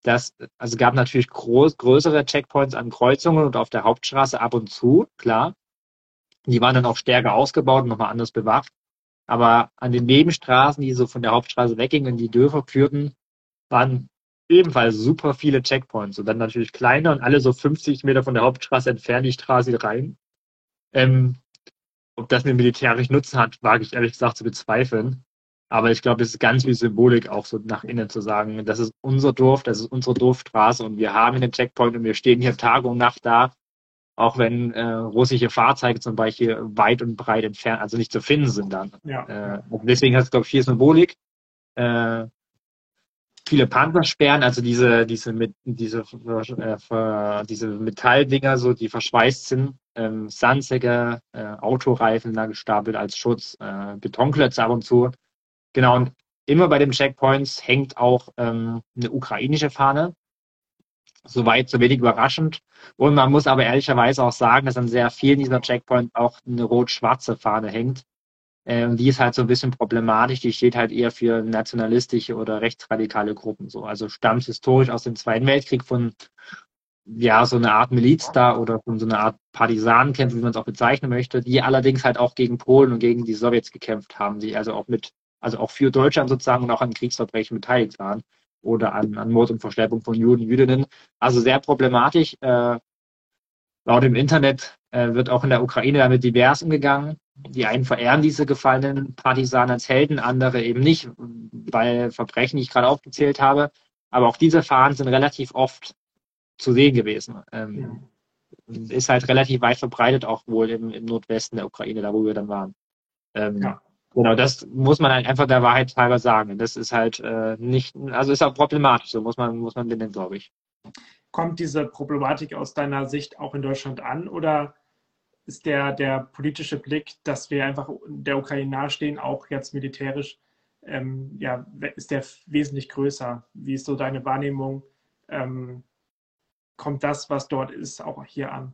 dass, also gab natürlich groß, größere Checkpoints an Kreuzungen und auf der Hauptstraße ab und zu, klar. Die waren dann auch stärker ausgebaut und nochmal anders bewacht. Aber an den Nebenstraßen, die so von der Hauptstraße weggingen und die Dörfer führten, waren ebenfalls super viele Checkpoints und dann natürlich kleiner und alle so 50 Meter von der Hauptstraße entfernt die Straße rein. Ähm, ob das einen militärischen Nutzen hat, wage ich ehrlich gesagt zu bezweifeln. Aber ich glaube, es ist ganz viel Symbolik auch so nach innen zu sagen, das ist unser Dorf, das ist unsere Dorfstraße und wir haben einen Checkpoint und wir stehen hier Tag und Nacht da, auch wenn äh, russische Fahrzeuge zum Beispiel weit und breit entfernt, also nicht zu finden sind dann. Ja. Äh, deswegen hat es, glaube ich, viel Symbolik. Äh, viele Panzersperren, also diese, diese, mit, diese, äh, diese Metalldinger, so, die verschweißt sind, ähm, Sandsäcke, äh, Autoreifen da gestapelt als Schutz, äh, Betonklötze ab und zu. Genau, und immer bei den Checkpoints hängt auch ähm, eine ukrainische Fahne. Soweit, so wenig überraschend. Und man muss aber ehrlicherweise auch sagen, dass an sehr vielen dieser Checkpoints auch eine rot-schwarze Fahne hängt. Ähm, die ist halt so ein bisschen problematisch. Die steht halt eher für nationalistische oder rechtsradikale Gruppen. So. Also stammt historisch aus dem Zweiten Weltkrieg von ja, so eine Art Miliz da oder so einer Art Partisanenkämpfe, wie man es auch bezeichnen möchte, die allerdings halt auch gegen Polen und gegen die Sowjets gekämpft haben, die also auch mit, also auch für Deutschland sozusagen und auch an Kriegsverbrechen beteiligt waren oder an, an Mord und Verschleppung von Juden, Jüdinnen. Also sehr problematisch. Äh, laut dem Internet äh, wird auch in der Ukraine damit divers umgegangen. Die einen verehren diese gefallenen Partisanen als Helden, andere eben nicht, weil Verbrechen, die ich gerade aufgezählt habe. Aber auch diese Fahnen sind relativ oft zu sehen gewesen. Ähm, ja. Ist halt relativ weit verbreitet, auch wohl im, im, Nordwesten der Ukraine, da wo wir dann waren. Ähm, ja. Genau, das muss man halt einfach der Wahrheit halber sagen. Das ist halt äh, nicht, also ist auch problematisch, so muss man, muss man benennen, glaube ich. Kommt diese Problematik aus deiner Sicht auch in Deutschland an oder ist der, der politische Blick, dass wir einfach der Ukraine nahestehen, auch jetzt militärisch, ähm, ja, ist der wesentlich größer? Wie ist so deine Wahrnehmung? Ähm, kommt das, was dort ist, auch hier an?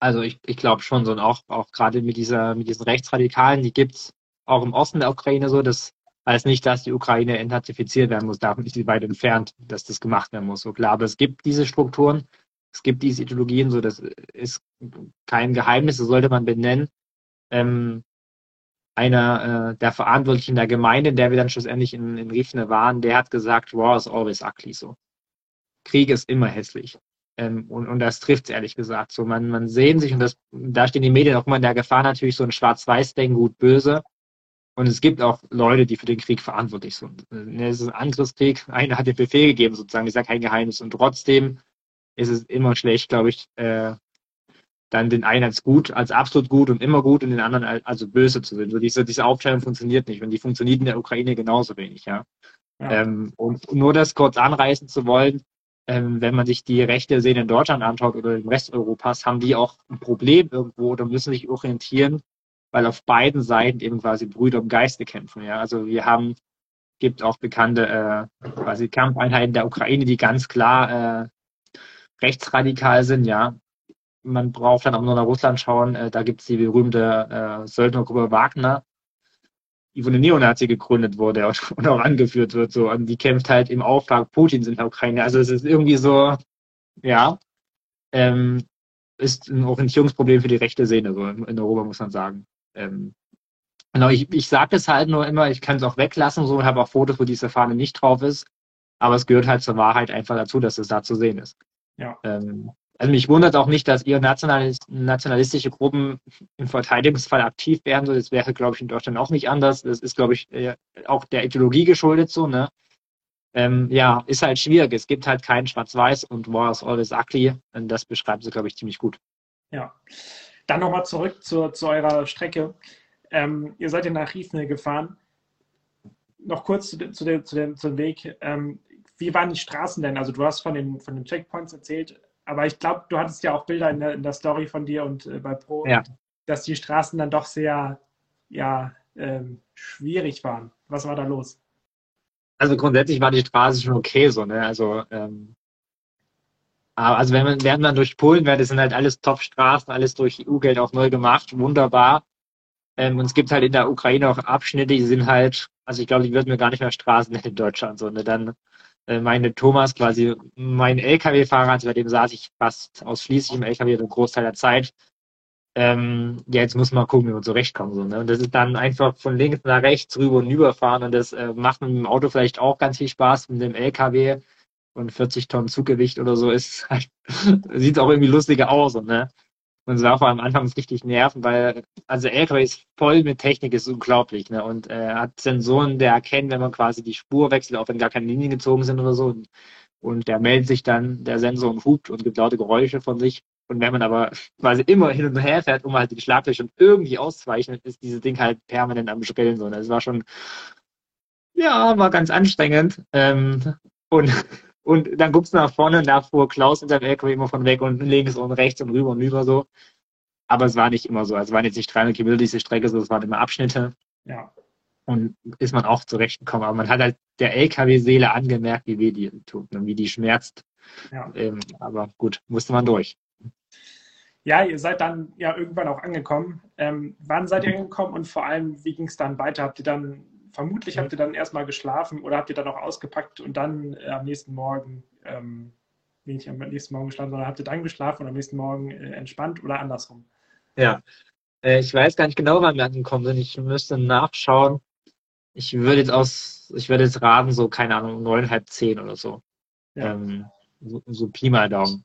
Also ich, ich glaube schon so und auch, auch gerade mit dieser, mit diesen Rechtsradikalen, die gibt es auch im Osten der Ukraine so, das heißt nicht, dass die Ukraine entnazifiziert werden muss, davon ist die weit entfernt, dass das gemacht werden muss. So klar, aber es gibt diese Strukturen, es gibt diese Ideologien, so das ist kein Geheimnis, das sollte man benennen. Ähm, einer äh, der Verantwortlichen der Gemeinde, der wir dann schlussendlich in, in Riefne waren, der hat gesagt, war is always ugly so. Krieg ist immer hässlich. Ähm, und, und das trifft es ehrlich gesagt. So, man, man sehen sich, und das, da stehen die Medien auch immer in der Gefahr natürlich so ein Schwarz-Weiß-Denken, gut, böse. Und es gibt auch Leute, die für den Krieg verantwortlich sind. Es ist ein Angriffskrieg. Einer hat den Befehl gegeben, sozusagen, ist ja kein Geheimnis. Und trotzdem ist es immer schlecht, glaube ich, äh, dann den einen als gut, als absolut gut und immer gut und den anderen als, also böse zu sehen. So diese, diese Aufteilung funktioniert nicht und die funktioniert in der Ukraine genauso wenig, ja. ja. Ähm, und nur das kurz anreißen zu wollen, ähm, wenn man sich die rechte Szene in Deutschland anschaut oder im Rest Europas, haben die auch ein Problem irgendwo oder müssen sich orientieren, weil auf beiden Seiten eben quasi Brüder im Geiste kämpfen. Ja? Also wir haben, gibt auch bekannte äh, quasi Kampfeinheiten der Ukraine, die ganz klar äh, rechtsradikal sind, ja. Man braucht dann auch nur nach Russland schauen, äh, da gibt es die berühmte äh, Söldnergruppe Wagner, von den Neonazi gegründet wurde und auch angeführt wird. So. Und die kämpft halt im Auftrag Putins in der Ukraine. Also es ist irgendwie so, ja, ähm, ist ein Orientierungsproblem für die rechte Szene so in Europa, muss man sagen. Ähm, genau, ich, ich sage es halt nur immer, ich kann es auch weglassen, so, und habe auch Fotos, wo diese Fahne nicht drauf ist. Aber es gehört halt zur Wahrheit einfach dazu, dass es da zu sehen ist. Ja. Ähm, also mich wundert auch nicht, dass ihr nationalistische Gruppen im Verteidigungsfall aktiv werden. So, das wäre, glaube ich, in Deutschland auch nicht anders. Das ist, glaube ich, äh, auch der Ideologie geschuldet so, ne? Ähm, ja, ist halt schwierig. Es gibt halt kein Schwarz-Weiß und War is always ugly. Und das beschreibt sie, glaube ich, ziemlich gut. Ja. Dann nochmal zurück zu, zu eurer Strecke. Ähm, ihr seid ja nach Riefne gefahren. Noch kurz zu, zu, dem, zu, dem, zum Weg. Ähm, wie waren die Straßen denn? Also du hast von den, von den Checkpoints erzählt, aber ich glaube, du hattest ja auch Bilder in der, in der Story von dir und äh, bei Pro, ja. dass die Straßen dann doch sehr ja, ähm, schwierig waren. Was war da los? Also grundsätzlich war die Straße schon okay so, ne? Also ähm, also wenn man, während man durch Polen wäre, das sind halt alles Top-Straßen, alles durch EU-Geld auch neu gemacht, wunderbar. Ähm, und es gibt halt in der Ukraine auch Abschnitte, die sind halt, also ich glaube, die würden mir gar nicht mehr Straßen in Deutschland so. Ne? Dann meine Thomas quasi, mein LKW-Fahrer, bei dem saß ich fast ausschließlich im LKW den Großteil der Zeit. Ähm, ja, jetzt muss man gucken, wie wir zurechtkommen. So, ne? Und das ist dann einfach von links nach rechts rüber und überfahren und das äh, macht mit dem Auto vielleicht auch ganz viel Spaß, mit dem LKW und 40 Tonnen Zuggewicht oder so ist, halt, sieht auch irgendwie lustiger aus. Und, ne? Und es war vor allem anfangs richtig nerven, weil, also LKW ist voll mit Technik, ist unglaublich, ne? Und äh, hat Sensoren, der erkennen, wenn man quasi die Spur wechselt, auch wenn gar keine Linien gezogen sind oder so. Und, der meldet sich dann, der Sensor und hupt und gibt laute Geräusche von sich. Und wenn man aber quasi immer hin und her fährt, um halt die Schlaglöcher irgendwie auszuweichen, ist dieses Ding halt permanent am Schrillen. So. Das war schon, ja, war ganz anstrengend. Ähm, und, und dann guckst du nach vorne, da fuhr Klaus in seinem LKW immer von weg und links und rechts und rüber und über so. Aber es war nicht immer so. Also es waren jetzt nicht 300 Kilometer diese Strecke, so es waren immer Abschnitte. Ja. Und ist man auch zurechtgekommen. Aber man hat halt der LKW-Seele angemerkt, wie weh die tut und wie die schmerzt. Ja. Ähm, aber gut, musste man durch. Ja, ihr seid dann ja irgendwann auch angekommen. Ähm, wann seid ihr angekommen und vor allem, wie ging es dann weiter? Habt ihr dann, vermutlich habt ihr dann erstmal geschlafen oder habt ihr dann auch ausgepackt und dann äh, am nächsten Morgen, ähm, nicht am nächsten Morgen geschlafen, sondern habt ihr dann geschlafen und am nächsten Morgen äh, entspannt oder andersrum? Ja, äh, ich weiß gar nicht genau, wann wir angekommen sind. Ich müsste nachschauen. Ich würde jetzt aus, ich würde jetzt raten, so, keine Ahnung, neun, halb zehn oder so. Ja. Ähm, so, so Pi mal Daumen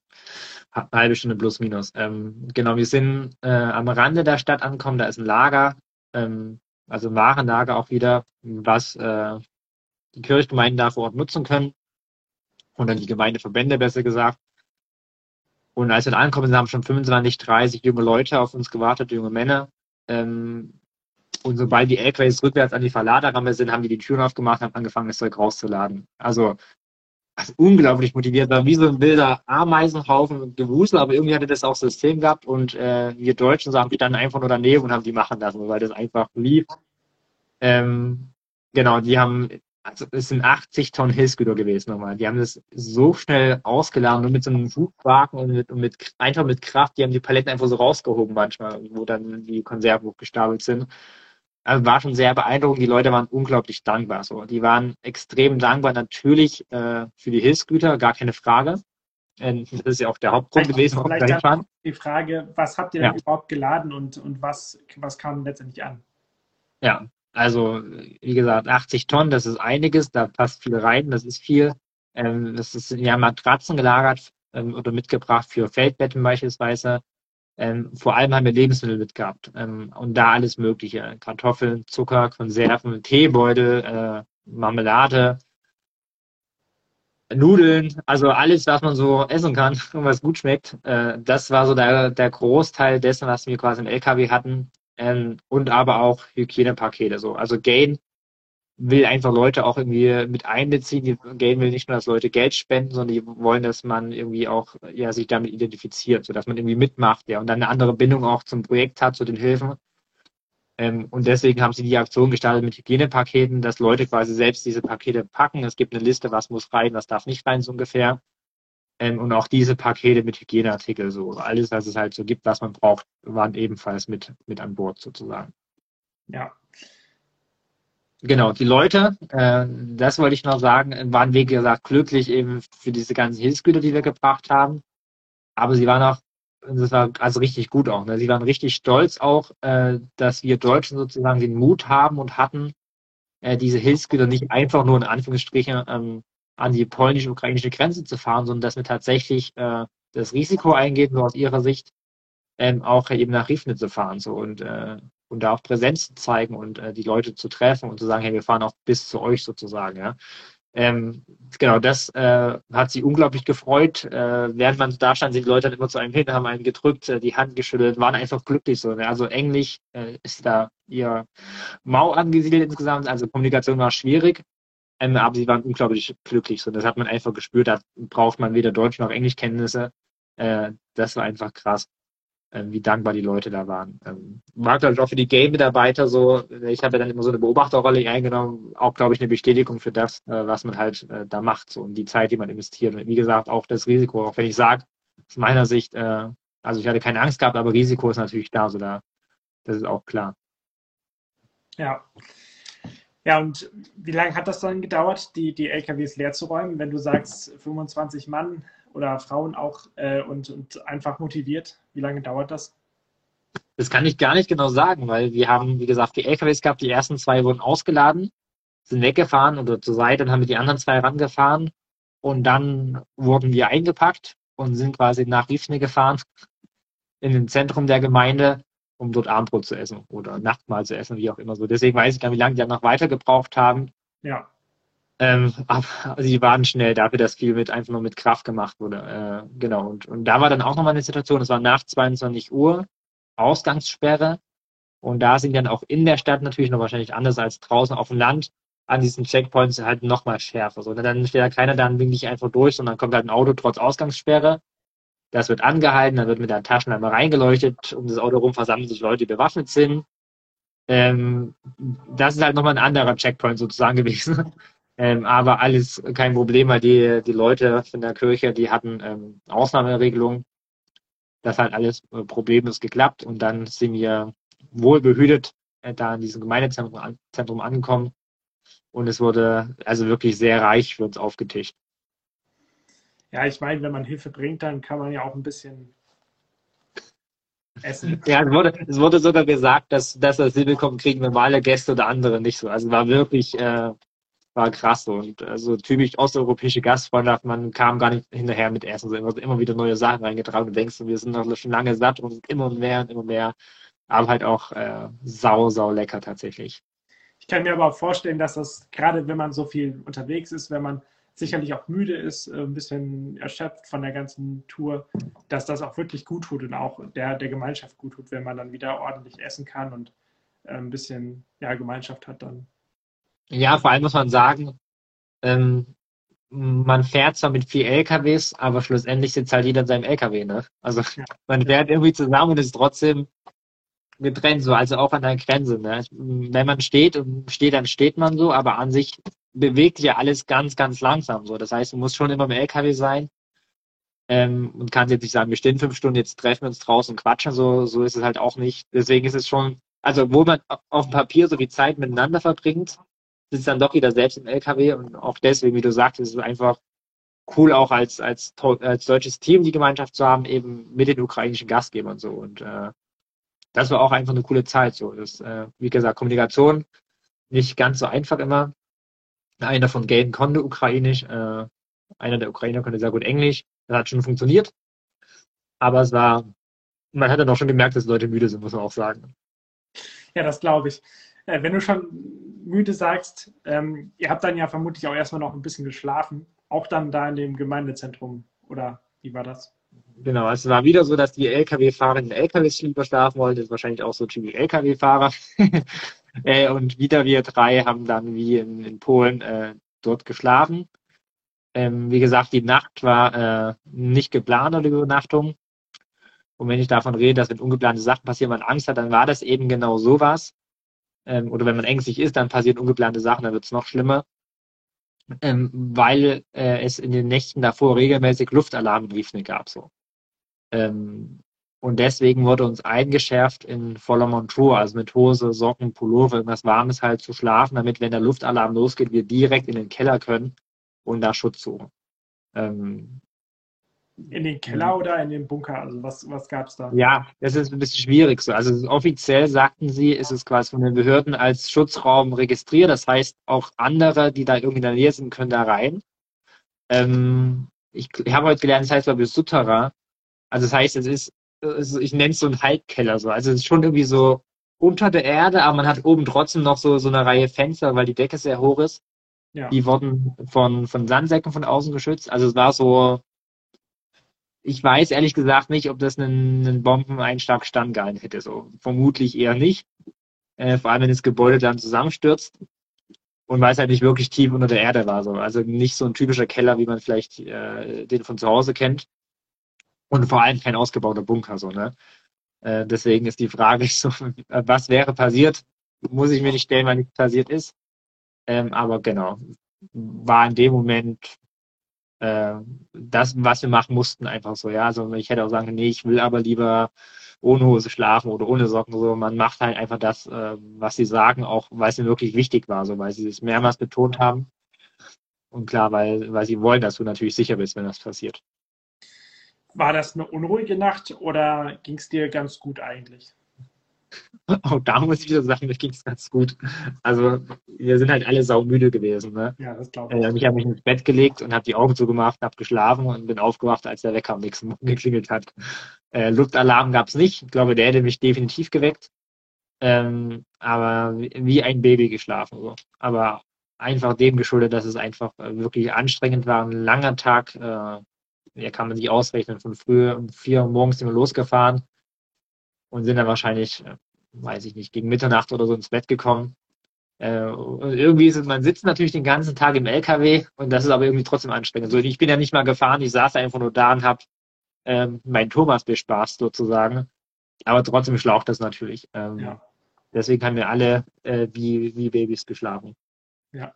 eine halbe Stunde plus minus. Ähm, genau, wir sind äh, am Rande der Stadt angekommen, da ist ein Lager, ähm, also ein Warenlager auch wieder, was äh, die Kirchgemeinden da vor Ort nutzen können. Und dann die Gemeindeverbände, besser gesagt. Und als wir dann angekommen sind, haben schon 25, 30 junge Leute auf uns gewartet, junge Männer. Ähm, und sobald die LKWs rückwärts an die Verladerramme sind, haben die die Türen aufgemacht und haben angefangen, das Zeug rauszuladen. Also also unglaublich motiviert war, wie so ein wilder Ameisenhaufen Gewusel, aber irgendwie hatte das auch System gehabt und äh, wir Deutschen sagen, wir standen einfach nur daneben und haben die machen lassen, weil das einfach lief. Ähm, genau, die haben, also es sind 80 Tonnen Hilfsgüter gewesen nochmal. Die haben das so schnell ausgeladen und mit so einem Hubwagen und mit, und mit einfach mit Kraft, die haben die Paletten einfach so rausgehoben manchmal, wo dann die Konserven hochgestapelt sind also war schon sehr beeindruckend. Die Leute waren unglaublich dankbar. So, die waren extrem dankbar natürlich äh, für die Hilfsgüter, gar keine Frage. Ähm, das ist ja auch der Hauptgrund gewesen, warum wir fahren. Die Frage, was habt ihr denn überhaupt geladen und, und was, was kam letztendlich an? Ja, also wie gesagt, 80 Tonnen, das ist einiges, da passt viel rein, das ist viel. Ähm, das ist ja Matratzen gelagert ähm, oder mitgebracht für Feldbetten beispielsweise. Ähm, vor allem haben wir Lebensmittel mitgehabt ähm, und da alles Mögliche. Kartoffeln, Zucker, Konserven, Teebeutel, äh, Marmelade, Nudeln, also alles, was man so essen kann und was gut schmeckt. Äh, das war so der, der Großteil dessen, was wir quasi im LKW hatten. Ähm, und aber auch Hygienepakete. So. Also Gain will einfach Leute auch irgendwie mit einbeziehen. Die Game will nicht nur, dass Leute Geld spenden, sondern die wollen, dass man irgendwie auch ja, sich damit identifiziert, sodass man irgendwie mitmacht ja, und dann eine andere Bindung auch zum Projekt hat, zu den Hilfen. Ähm, und deswegen haben sie die Aktion gestartet mit Hygienepaketen, dass Leute quasi selbst diese Pakete packen. Es gibt eine Liste, was muss rein, was darf nicht rein, so ungefähr. Ähm, und auch diese Pakete mit Hygieneartikel, so alles, was es halt so gibt, was man braucht, waren ebenfalls mit, mit an Bord sozusagen. Ja, Genau, die Leute, äh, das wollte ich noch sagen, waren wie gesagt glücklich eben für diese ganzen Hilfsgüter, die wir gebracht haben. Aber sie waren auch, das war also richtig gut auch, ne? sie waren richtig stolz auch, äh, dass wir Deutschen sozusagen den Mut haben und hatten, äh, diese Hilfsgüter nicht einfach nur in Anführungsstrichen ähm, an die polnisch-ukrainische Grenze zu fahren, sondern dass wir tatsächlich äh, das Risiko eingehen, nur aus ihrer Sicht, ähm, auch eben nach Rifne zu fahren. So und äh, und da auch Präsenz zu zeigen und äh, die Leute zu treffen und zu sagen, hey, wir fahren auch bis zu euch sozusagen, ja. Ähm, genau, das äh, hat sie unglaublich gefreut. Äh, während man da stand, sind die Leute dann immer zu einem hin, haben einen gedrückt, äh, die Hand geschüttelt, waren einfach glücklich so. Ne? Also Englisch äh, ist da ihr mau angesiedelt insgesamt, also Kommunikation war schwierig, ähm, aber sie waren unglaublich glücklich. Das hat man einfach gespürt, da braucht man weder Deutsch noch Englischkenntnisse. Äh, das war einfach krass wie dankbar die Leute da waren. Ähm, war, glaube ich, auch für die Game-Mitarbeiter so, ich habe ja dann immer so eine Beobachterrolle eingenommen, auch, glaube ich, eine Bestätigung für das, äh, was man halt äh, da macht so, und die Zeit, die man investiert. Und wie gesagt, auch das Risiko, auch wenn ich sage, aus meiner Sicht, äh, also ich hatte keine Angst gehabt, aber Risiko ist natürlich da, so da, das ist auch klar. Ja. Ja, und wie lange hat das dann gedauert, die, die LKWs leer zu räumen? Wenn du sagst, 25 Mann oder Frauen auch äh, und, und einfach motiviert? Wie lange dauert das? Das kann ich gar nicht genau sagen, weil wir haben, wie gesagt, die LKWs gehabt, die ersten zwei wurden ausgeladen, sind weggefahren oder zur Seite und haben wir die anderen zwei rangefahren und dann wurden wir eingepackt und sind quasi nach Riefne gefahren in den Zentrum der Gemeinde, um dort Abendbrot zu essen oder Nachtmahl zu essen, wie auch immer so. Deswegen weiß ich gar nicht, wie lange die dann noch weiter gebraucht haben. Ja. Ähm, aber sie waren schnell dafür, dass viel mit einfach nur mit Kraft gemacht wurde. Äh, genau. Und, und da war dann auch nochmal eine Situation, es war nach 22 Uhr, Ausgangssperre. Und da sind dann auch in der Stadt natürlich noch wahrscheinlich anders als draußen auf dem Land an diesen Checkpoints halt nochmal schärfer. So, dann steht da keiner dann wirklich einfach durch, sondern kommt halt ein Auto trotz Ausgangssperre. Das wird angehalten, dann wird mit der Taschenlampe reingeleuchtet. Um das Auto rum versammeln sich Leute, die bewaffnet sind. Ähm, das ist halt nochmal ein anderer Checkpoint sozusagen gewesen. Ähm, aber alles kein Problem, weil die, die Leute von der Kirche, die hatten ähm, Ausnahmeregelungen. Das hat alles äh, problemlos geklappt und dann sind wir wohlbehütet äh, da in diesem Gemeindezentrum an, Zentrum angekommen und es wurde also wirklich sehr reich für uns aufgetischt. Ja, ich meine, wenn man Hilfe bringt, dann kann man ja auch ein bisschen essen. Ja, es wurde, es wurde sogar gesagt, dass, dass das Silbekommen kriegen normale Gäste oder andere nicht so. Also war wirklich äh, war krass. Und also typisch osteuropäische Gastfreundschaft, man kam gar nicht hinterher mit Essen. So immer, wieder neue Sachen reingetragen und denkst, wir sind noch schon lange satt und immer mehr und immer mehr. Aber halt auch äh, sau, sau lecker tatsächlich. Ich kann mir aber auch vorstellen, dass das gerade, wenn man so viel unterwegs ist, wenn man sicherlich auch müde ist, äh, ein bisschen erschöpft von der ganzen Tour, dass das auch wirklich gut tut und auch der, der Gemeinschaft gut tut, wenn man dann wieder ordentlich essen kann und äh, ein bisschen ja, Gemeinschaft hat dann. Ja, vor allem muss man sagen, ähm, man fährt zwar mit vier LKWs, aber schlussendlich sitzt halt jeder in seinem LKW, ne? Also man fährt irgendwie zusammen und ist trotzdem getrennt, so, also auch an der Grenze, ne? Wenn man steht und steht, dann steht man so, aber an sich bewegt sich ja alles ganz, ganz langsam so. Das heißt, du musst schon immer im LKW sein ähm, und kannst jetzt nicht sagen, wir stehen fünf Stunden, jetzt treffen wir uns draußen und quatschen, so, so ist es halt auch nicht. Deswegen ist es schon, also wo man auf dem Papier so viel Zeit miteinander verbringt, sitzt dann doch wieder selbst im LKW und auch deswegen, wie du sagst, ist es einfach cool auch als, als, als deutsches Team die Gemeinschaft zu haben, eben mit den ukrainischen Gastgebern so und äh, das war auch einfach eine coole Zeit so. Das, äh, wie gesagt, Kommunikation nicht ganz so einfach immer. Einer von Gaten konnte Ukrainisch, äh, einer der Ukrainer konnte sehr gut Englisch. Das hat schon funktioniert. Aber es war, man hat dann auch schon gemerkt, dass Leute müde sind, muss man auch sagen. Ja, das glaube ich. Äh, wenn du schon müde sagst, ähm, ihr habt dann ja vermutlich auch erstmal noch ein bisschen geschlafen, auch dann da in dem Gemeindezentrum, oder wie war das? Genau, es war wieder so, dass die Lkw-Fahrer in LKWs lieber schlafen wollten. Das ist wahrscheinlich auch so typisch Lkw-Fahrer. äh, und wieder wir drei haben dann wie in, in Polen äh, dort geschlafen. Ähm, wie gesagt, die Nacht war äh, nicht geplant oder Übernachtung. Und wenn ich davon rede, dass wenn ungeplante Sachen passieren, man Angst hat, dann war das eben genau sowas ähm, oder wenn man ängstlich ist, dann passieren ungeplante Sachen, dann wird es noch schlimmer, ähm, weil äh, es in den Nächten davor regelmäßig Luftalarmbriefe gab. So. Ähm, und deswegen wurde uns eingeschärft, in voller Montur, also mit Hose, Socken, Pullover, irgendwas Warmes halt zu schlafen, damit, wenn der Luftalarm losgeht, wir direkt in den Keller können und da Schutz suchen. Ähm, in den Keller oder in den Bunker? Also was, was gab es da? Ja, das ist ein bisschen schwierig so. Also offiziell sagten sie, ist es quasi von den Behörden als Schutzraum registriert. Das heißt, auch andere, die da irgendwie in der Nähe sind, können da rein. Ähm, ich, ich habe heute gelernt, das heißt glaube ich Sutterer. Also das heißt, es ist, ich nenne es so ein Halbkeller so. Also es ist schon irgendwie so unter der Erde, aber man hat oben trotzdem noch so, so eine Reihe Fenster, weil die Decke sehr hoch ist. Ja. Die wurden von, von Sandsäcken von außen geschützt. Also es war so, ich weiß ehrlich gesagt nicht, ob das einen, einen Bombeneinschlag standgehalten hätte. So vermutlich eher nicht. Äh, vor allem, wenn das Gebäude dann zusammenstürzt und weil es halt nicht wirklich tief unter der Erde war. So. Also nicht so ein typischer Keller, wie man vielleicht äh, den von zu Hause kennt. Und vor allem kein ausgebauter Bunker. So, ne? Äh, deswegen ist die Frage so, was wäre passiert? Muss ich mir nicht stellen, weil nichts passiert ist. Ähm, aber genau, war in dem Moment äh, das, was wir machen mussten, einfach so. Ja, also ich hätte auch sagen, nee, ich will aber lieber ohne Hose schlafen oder ohne Socken. So, man macht halt einfach das, äh, was sie sagen, auch weil es ihnen wirklich wichtig war, so weil sie es mehrmals betont haben. Und klar, weil, weil sie wollen, dass du natürlich sicher bist, wenn das passiert. War das eine unruhige Nacht oder ging es dir ganz gut eigentlich? Auch da muss ich wieder sagen, mir ging es ganz gut. Also wir sind halt alle saumüde gewesen. Ne? Ja, das glaube ich. Äh, ich habe mich ins Bett gelegt und habe die Augen zugemacht, habe geschlafen und bin aufgewacht, als der Wecker am nächsten Morgen geklingelt hat. Äh, Luftalarm gab es nicht. Ich glaube, der hätte mich definitiv geweckt. Ähm, aber wie ein Baby geschlafen. So. Aber einfach dem geschuldet, dass es einfach äh, wirklich anstrengend war. Ein langer Tag. Äh, ja, kann man sich ausrechnen. Von früh um vier Uhr morgens sind wir losgefahren und sind dann wahrscheinlich, äh, weiß ich nicht, gegen Mitternacht oder so ins Bett gekommen. Äh, und irgendwie ist es, man sitzt natürlich den ganzen Tag im LKW und das ist aber irgendwie trotzdem anstrengend. Also ich bin ja nicht mal gefahren, ich saß einfach nur da und habe ähm, meinen Thomas bespaßt sozusagen. Aber trotzdem schlaucht das natürlich. Ähm, ja. Deswegen haben wir alle äh, wie, wie Babys geschlafen. Ja.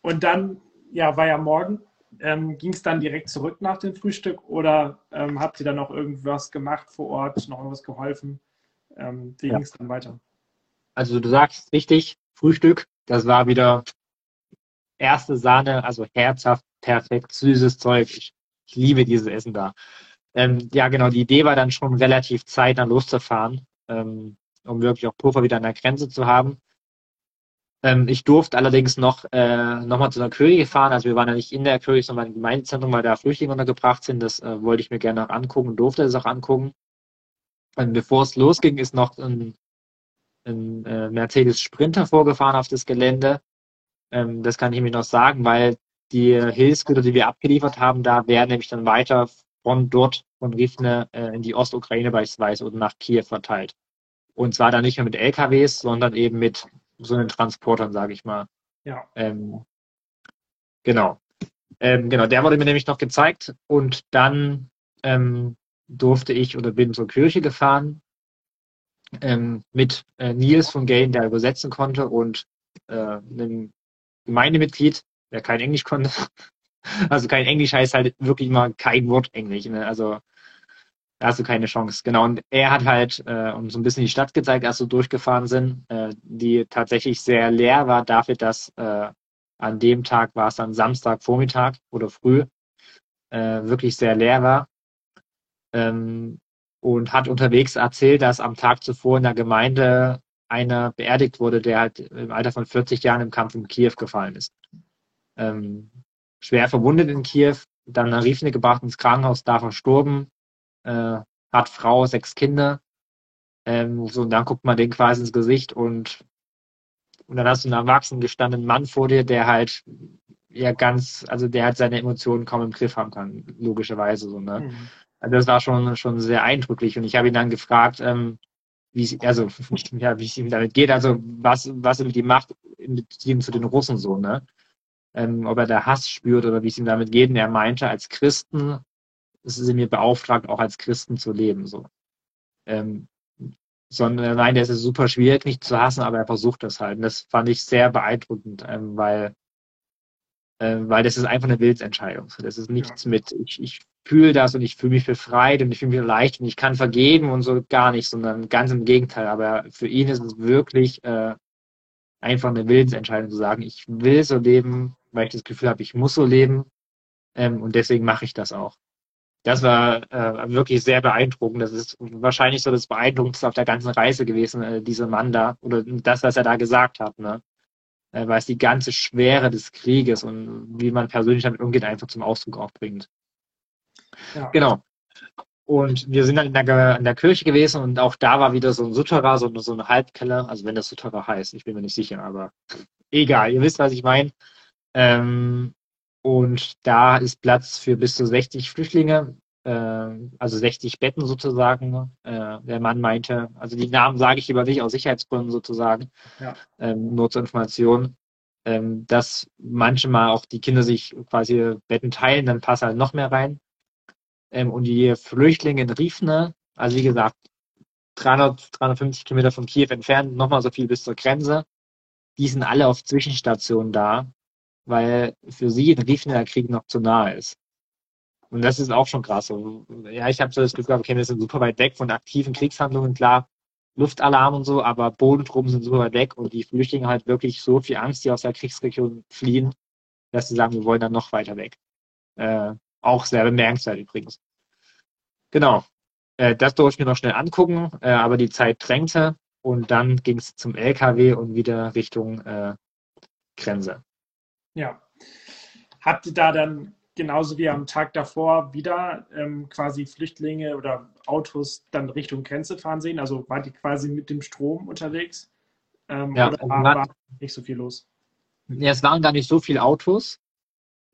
Und dann, ja, war ja morgen. Ähm, Ging es dann direkt zurück nach dem Frühstück oder ähm, habt ihr dann noch irgendwas gemacht vor Ort, noch irgendwas geholfen? Ähm, wie ja. ging es dann weiter? Also du sagst richtig, Frühstück, das war wieder erste Sahne, also herzhaft, perfekt, süßes Zeug. Ich, ich liebe dieses Essen da. Ähm, ja, genau, die Idee war dann schon relativ zeitnah loszufahren, ähm, um wirklich auch Puffer wieder an der Grenze zu haben. Ähm, ich durfte allerdings noch, äh, noch mal zu einer Kirche fahren. Also wir waren ja nicht in der Kirche, sondern im Gemeindezentrum, weil da Flüchtlinge untergebracht sind. Das äh, wollte ich mir gerne noch angucken, durfte es auch angucken. Und bevor es losging, ist noch ein, ein äh, Mercedes Sprinter vorgefahren auf das Gelände. Ähm, das kann ich mir noch sagen, weil die Hilfsgüter, die wir abgeliefert haben, da werden nämlich dann weiter von dort, von Rivne, äh, in die Ostukraine beispielsweise oder nach Kiew verteilt. Und zwar dann nicht mehr mit LKWs, sondern eben mit so einen Transportern, sage ich mal. Ja. Ähm, genau. Ähm, genau, der wurde mir nämlich noch gezeigt und dann ähm, durfte ich oder bin zur Kirche gefahren ähm, mit äh, Nils von Gain, der übersetzen konnte und äh, einem Gemeindemitglied, der kein Englisch konnte. Also kein Englisch heißt halt wirklich mal kein Wort Englisch. Ne? Also da hast du keine Chance. Genau. Und er hat halt äh, uns so ein bisschen die Stadt gezeigt, als wir durchgefahren sind, äh, die tatsächlich sehr leer war dafür, dass äh, an dem Tag war es dann Samstag Vormittag oder früh äh, wirklich sehr leer war. Ähm, und hat unterwegs erzählt, dass am Tag zuvor in der Gemeinde einer beerdigt wurde, der halt im Alter von 40 Jahren im Kampf in Kiew gefallen ist. Ähm, schwer verwundet in Kiew, dann nach Rifne gebracht ins Krankenhaus, da verstorben, äh, hat Frau, sechs Kinder. Ähm, so, und dann guckt man den quasi ins Gesicht und, und dann hast du einen erwachsenen gestandenen Mann vor dir, der halt ja ganz, also der halt seine Emotionen kaum im Griff haben kann, logischerweise so, ne? Mhm. Also das war schon, schon sehr eindrücklich und ich habe ihn dann gefragt, ähm, wie es, also, ja, wie es ihm damit geht, also was, was er mit ihm macht, in Beziehung zu den Russen so, ne? Ähm, ob er da Hass spürt oder wie es ihm damit geht. Und er meinte, als Christen es ist mir beauftragt, auch als Christen zu leben. So. Ähm, sondern nein, der ist super schwierig, nicht zu hassen, aber er versucht das halt. Und das fand ich sehr beeindruckend, ähm, weil, äh, weil das ist einfach eine Willensentscheidung. Das ist nichts ja. mit, ich, ich fühle das und ich fühle mich befreit und ich fühle mich leicht und ich kann vergeben und so gar nicht, sondern ganz im Gegenteil. Aber für ihn ist es wirklich äh, einfach eine Willensentscheidung zu sagen, ich will so leben, weil ich das Gefühl habe, ich muss so leben ähm, und deswegen mache ich das auch das war äh, wirklich sehr beeindruckend. Das ist wahrscheinlich so das Beeindruckendste auf der ganzen Reise gewesen, äh, dieser Mann da oder das, was er da gesagt hat. Ne? Äh, weil es die ganze Schwere des Krieges und wie man persönlich damit umgeht, einfach zum Ausdruck auch bringt. Ja. Genau. Und wir sind dann in der, in der Kirche gewesen und auch da war wieder so ein Sutterer, so, so eine Halbkeller, also wenn das Sutterer heißt, ich bin mir nicht sicher, aber egal, ihr wisst, was ich meine. Ähm, und da ist Platz für bis zu 60 Flüchtlinge, äh, also 60 Betten sozusagen. Äh, der Mann meinte, also die Namen sage ich lieber nicht aus Sicherheitsgründen sozusagen, ja. ähm, nur zur Information, ähm, dass manchmal auch die Kinder sich quasi Betten teilen, dann passt halt noch mehr rein. Ähm, und die Flüchtlinge in Riefne, also wie gesagt, 300, 350 Kilometer von Kiew entfernt, nochmal so viel bis zur Grenze, die sind alle auf Zwischenstationen da, weil für sie in Riefne der Krieg noch zu nahe ist. Und das ist auch schon krass. ja, ich habe so das Gefühl, okay, wir sind super weit weg von aktiven Kriegshandlungen. Klar, Luftalarm und so, aber Bodentruppen sind super weit weg und die Flüchtlinge halt wirklich so viel Angst, die aus der Kriegsregion fliehen, dass sie sagen, wir wollen dann noch weiter weg. Äh, auch sehr bemerkenswert übrigens. Genau. Äh, das durfte ich mir noch schnell angucken, äh, aber die Zeit drängte und dann ging es zum LKW und wieder Richtung äh, Grenze. Ja. Habt ihr da dann genauso wie am Tag davor wieder ähm, quasi Flüchtlinge oder Autos dann Richtung Grenze fahren sehen? Also war die quasi mit dem Strom unterwegs? Ähm, ja, oder also war, war nicht so viel los? Ja, es waren gar nicht so viele Autos.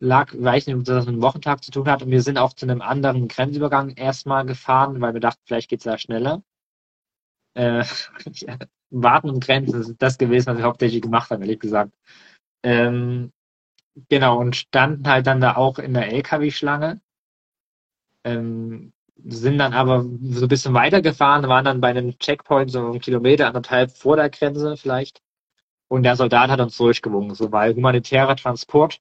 Lag, weiß nicht, ob das mit dem Wochentag zu tun hat. Und wir sind auch zu einem anderen Grenzübergang erstmal gefahren, weil wir dachten, vielleicht geht es da schneller. Äh, Warten und Grenzen ist das gewesen, was wir hauptsächlich gemacht haben, ehrlich gesagt. Ähm, Genau, und standen halt dann da auch in der LKW-Schlange. Ähm, sind dann aber so ein bisschen weitergefahren, waren dann bei einem Checkpoint so einen Kilometer, anderthalb vor der Grenze vielleicht. Und der Soldat hat uns durchgewunken, so weil humanitärer Transport.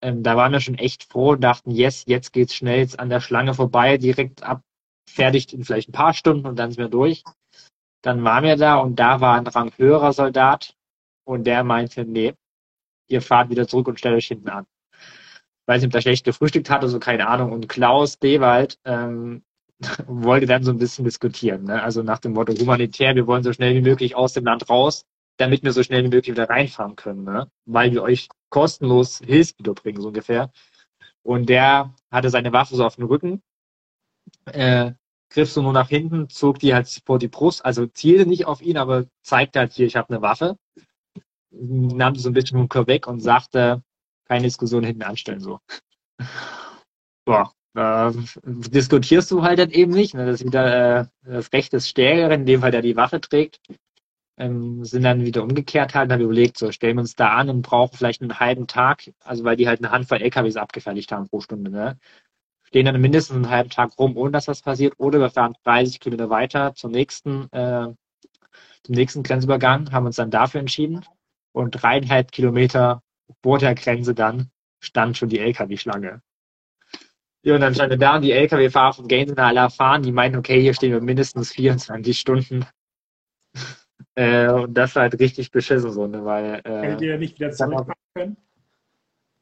Ähm, da waren wir schon echt froh und dachten, yes, jetzt geht's schnell jetzt an der Schlange vorbei, direkt abfertigt in vielleicht ein paar Stunden und dann sind wir durch. Dann waren wir da und da war ein ranghöherer Soldat und der meinte, nee, ihr fahrt wieder zurück und stellt euch hinten an. Weiß nicht, ob der schlecht gefrühstückt hat oder so, keine Ahnung. Und Klaus Dewald ähm, wollte dann so ein bisschen diskutieren. Ne? Also nach dem Motto humanitär, wir wollen so schnell wie möglich aus dem Land raus, damit wir so schnell wie möglich wieder reinfahren können, ne? weil wir euch kostenlos Hilfsgüter bringen, so ungefähr. Und der hatte seine Waffe so auf dem Rücken, äh, griff so nur nach hinten, zog die halt vor die Brust, also zielte nicht auf ihn, aber zeigte halt hier, ich habe eine Waffe nahm so ein bisschen vom Körper weg und sagte, keine Diskussion hinten anstellen, so. Boah, äh, diskutierst du halt dann eben nicht. Ne? Das ist wieder äh, das Recht des Stärkeren, in dem Fall der die Waffe trägt. Ähm, sind dann wieder umgekehrt halt und haben überlegt, so stellen wir uns da an und brauchen vielleicht einen halben Tag, also weil die halt eine Handvoll LKWs abgefertigt haben pro Stunde, ne? Stehen dann mindestens einen halben Tag rum, ohne dass was passiert, oder wir fahren 30 Kilometer weiter zum nächsten, äh, zum nächsten Grenzübergang, haben uns dann dafür entschieden und dreieinhalb Kilometer vor der Grenze dann stand schon die LKW-Schlange. Ja, und dann standen da und die LKW-Fahrer von Gainesville alle erfahren, die meinten, okay, hier stehen wir mindestens 24 Stunden. äh, und das war halt richtig beschissen so, ne, weil. Äh, Hättet ihr nicht wieder zurückfahren können?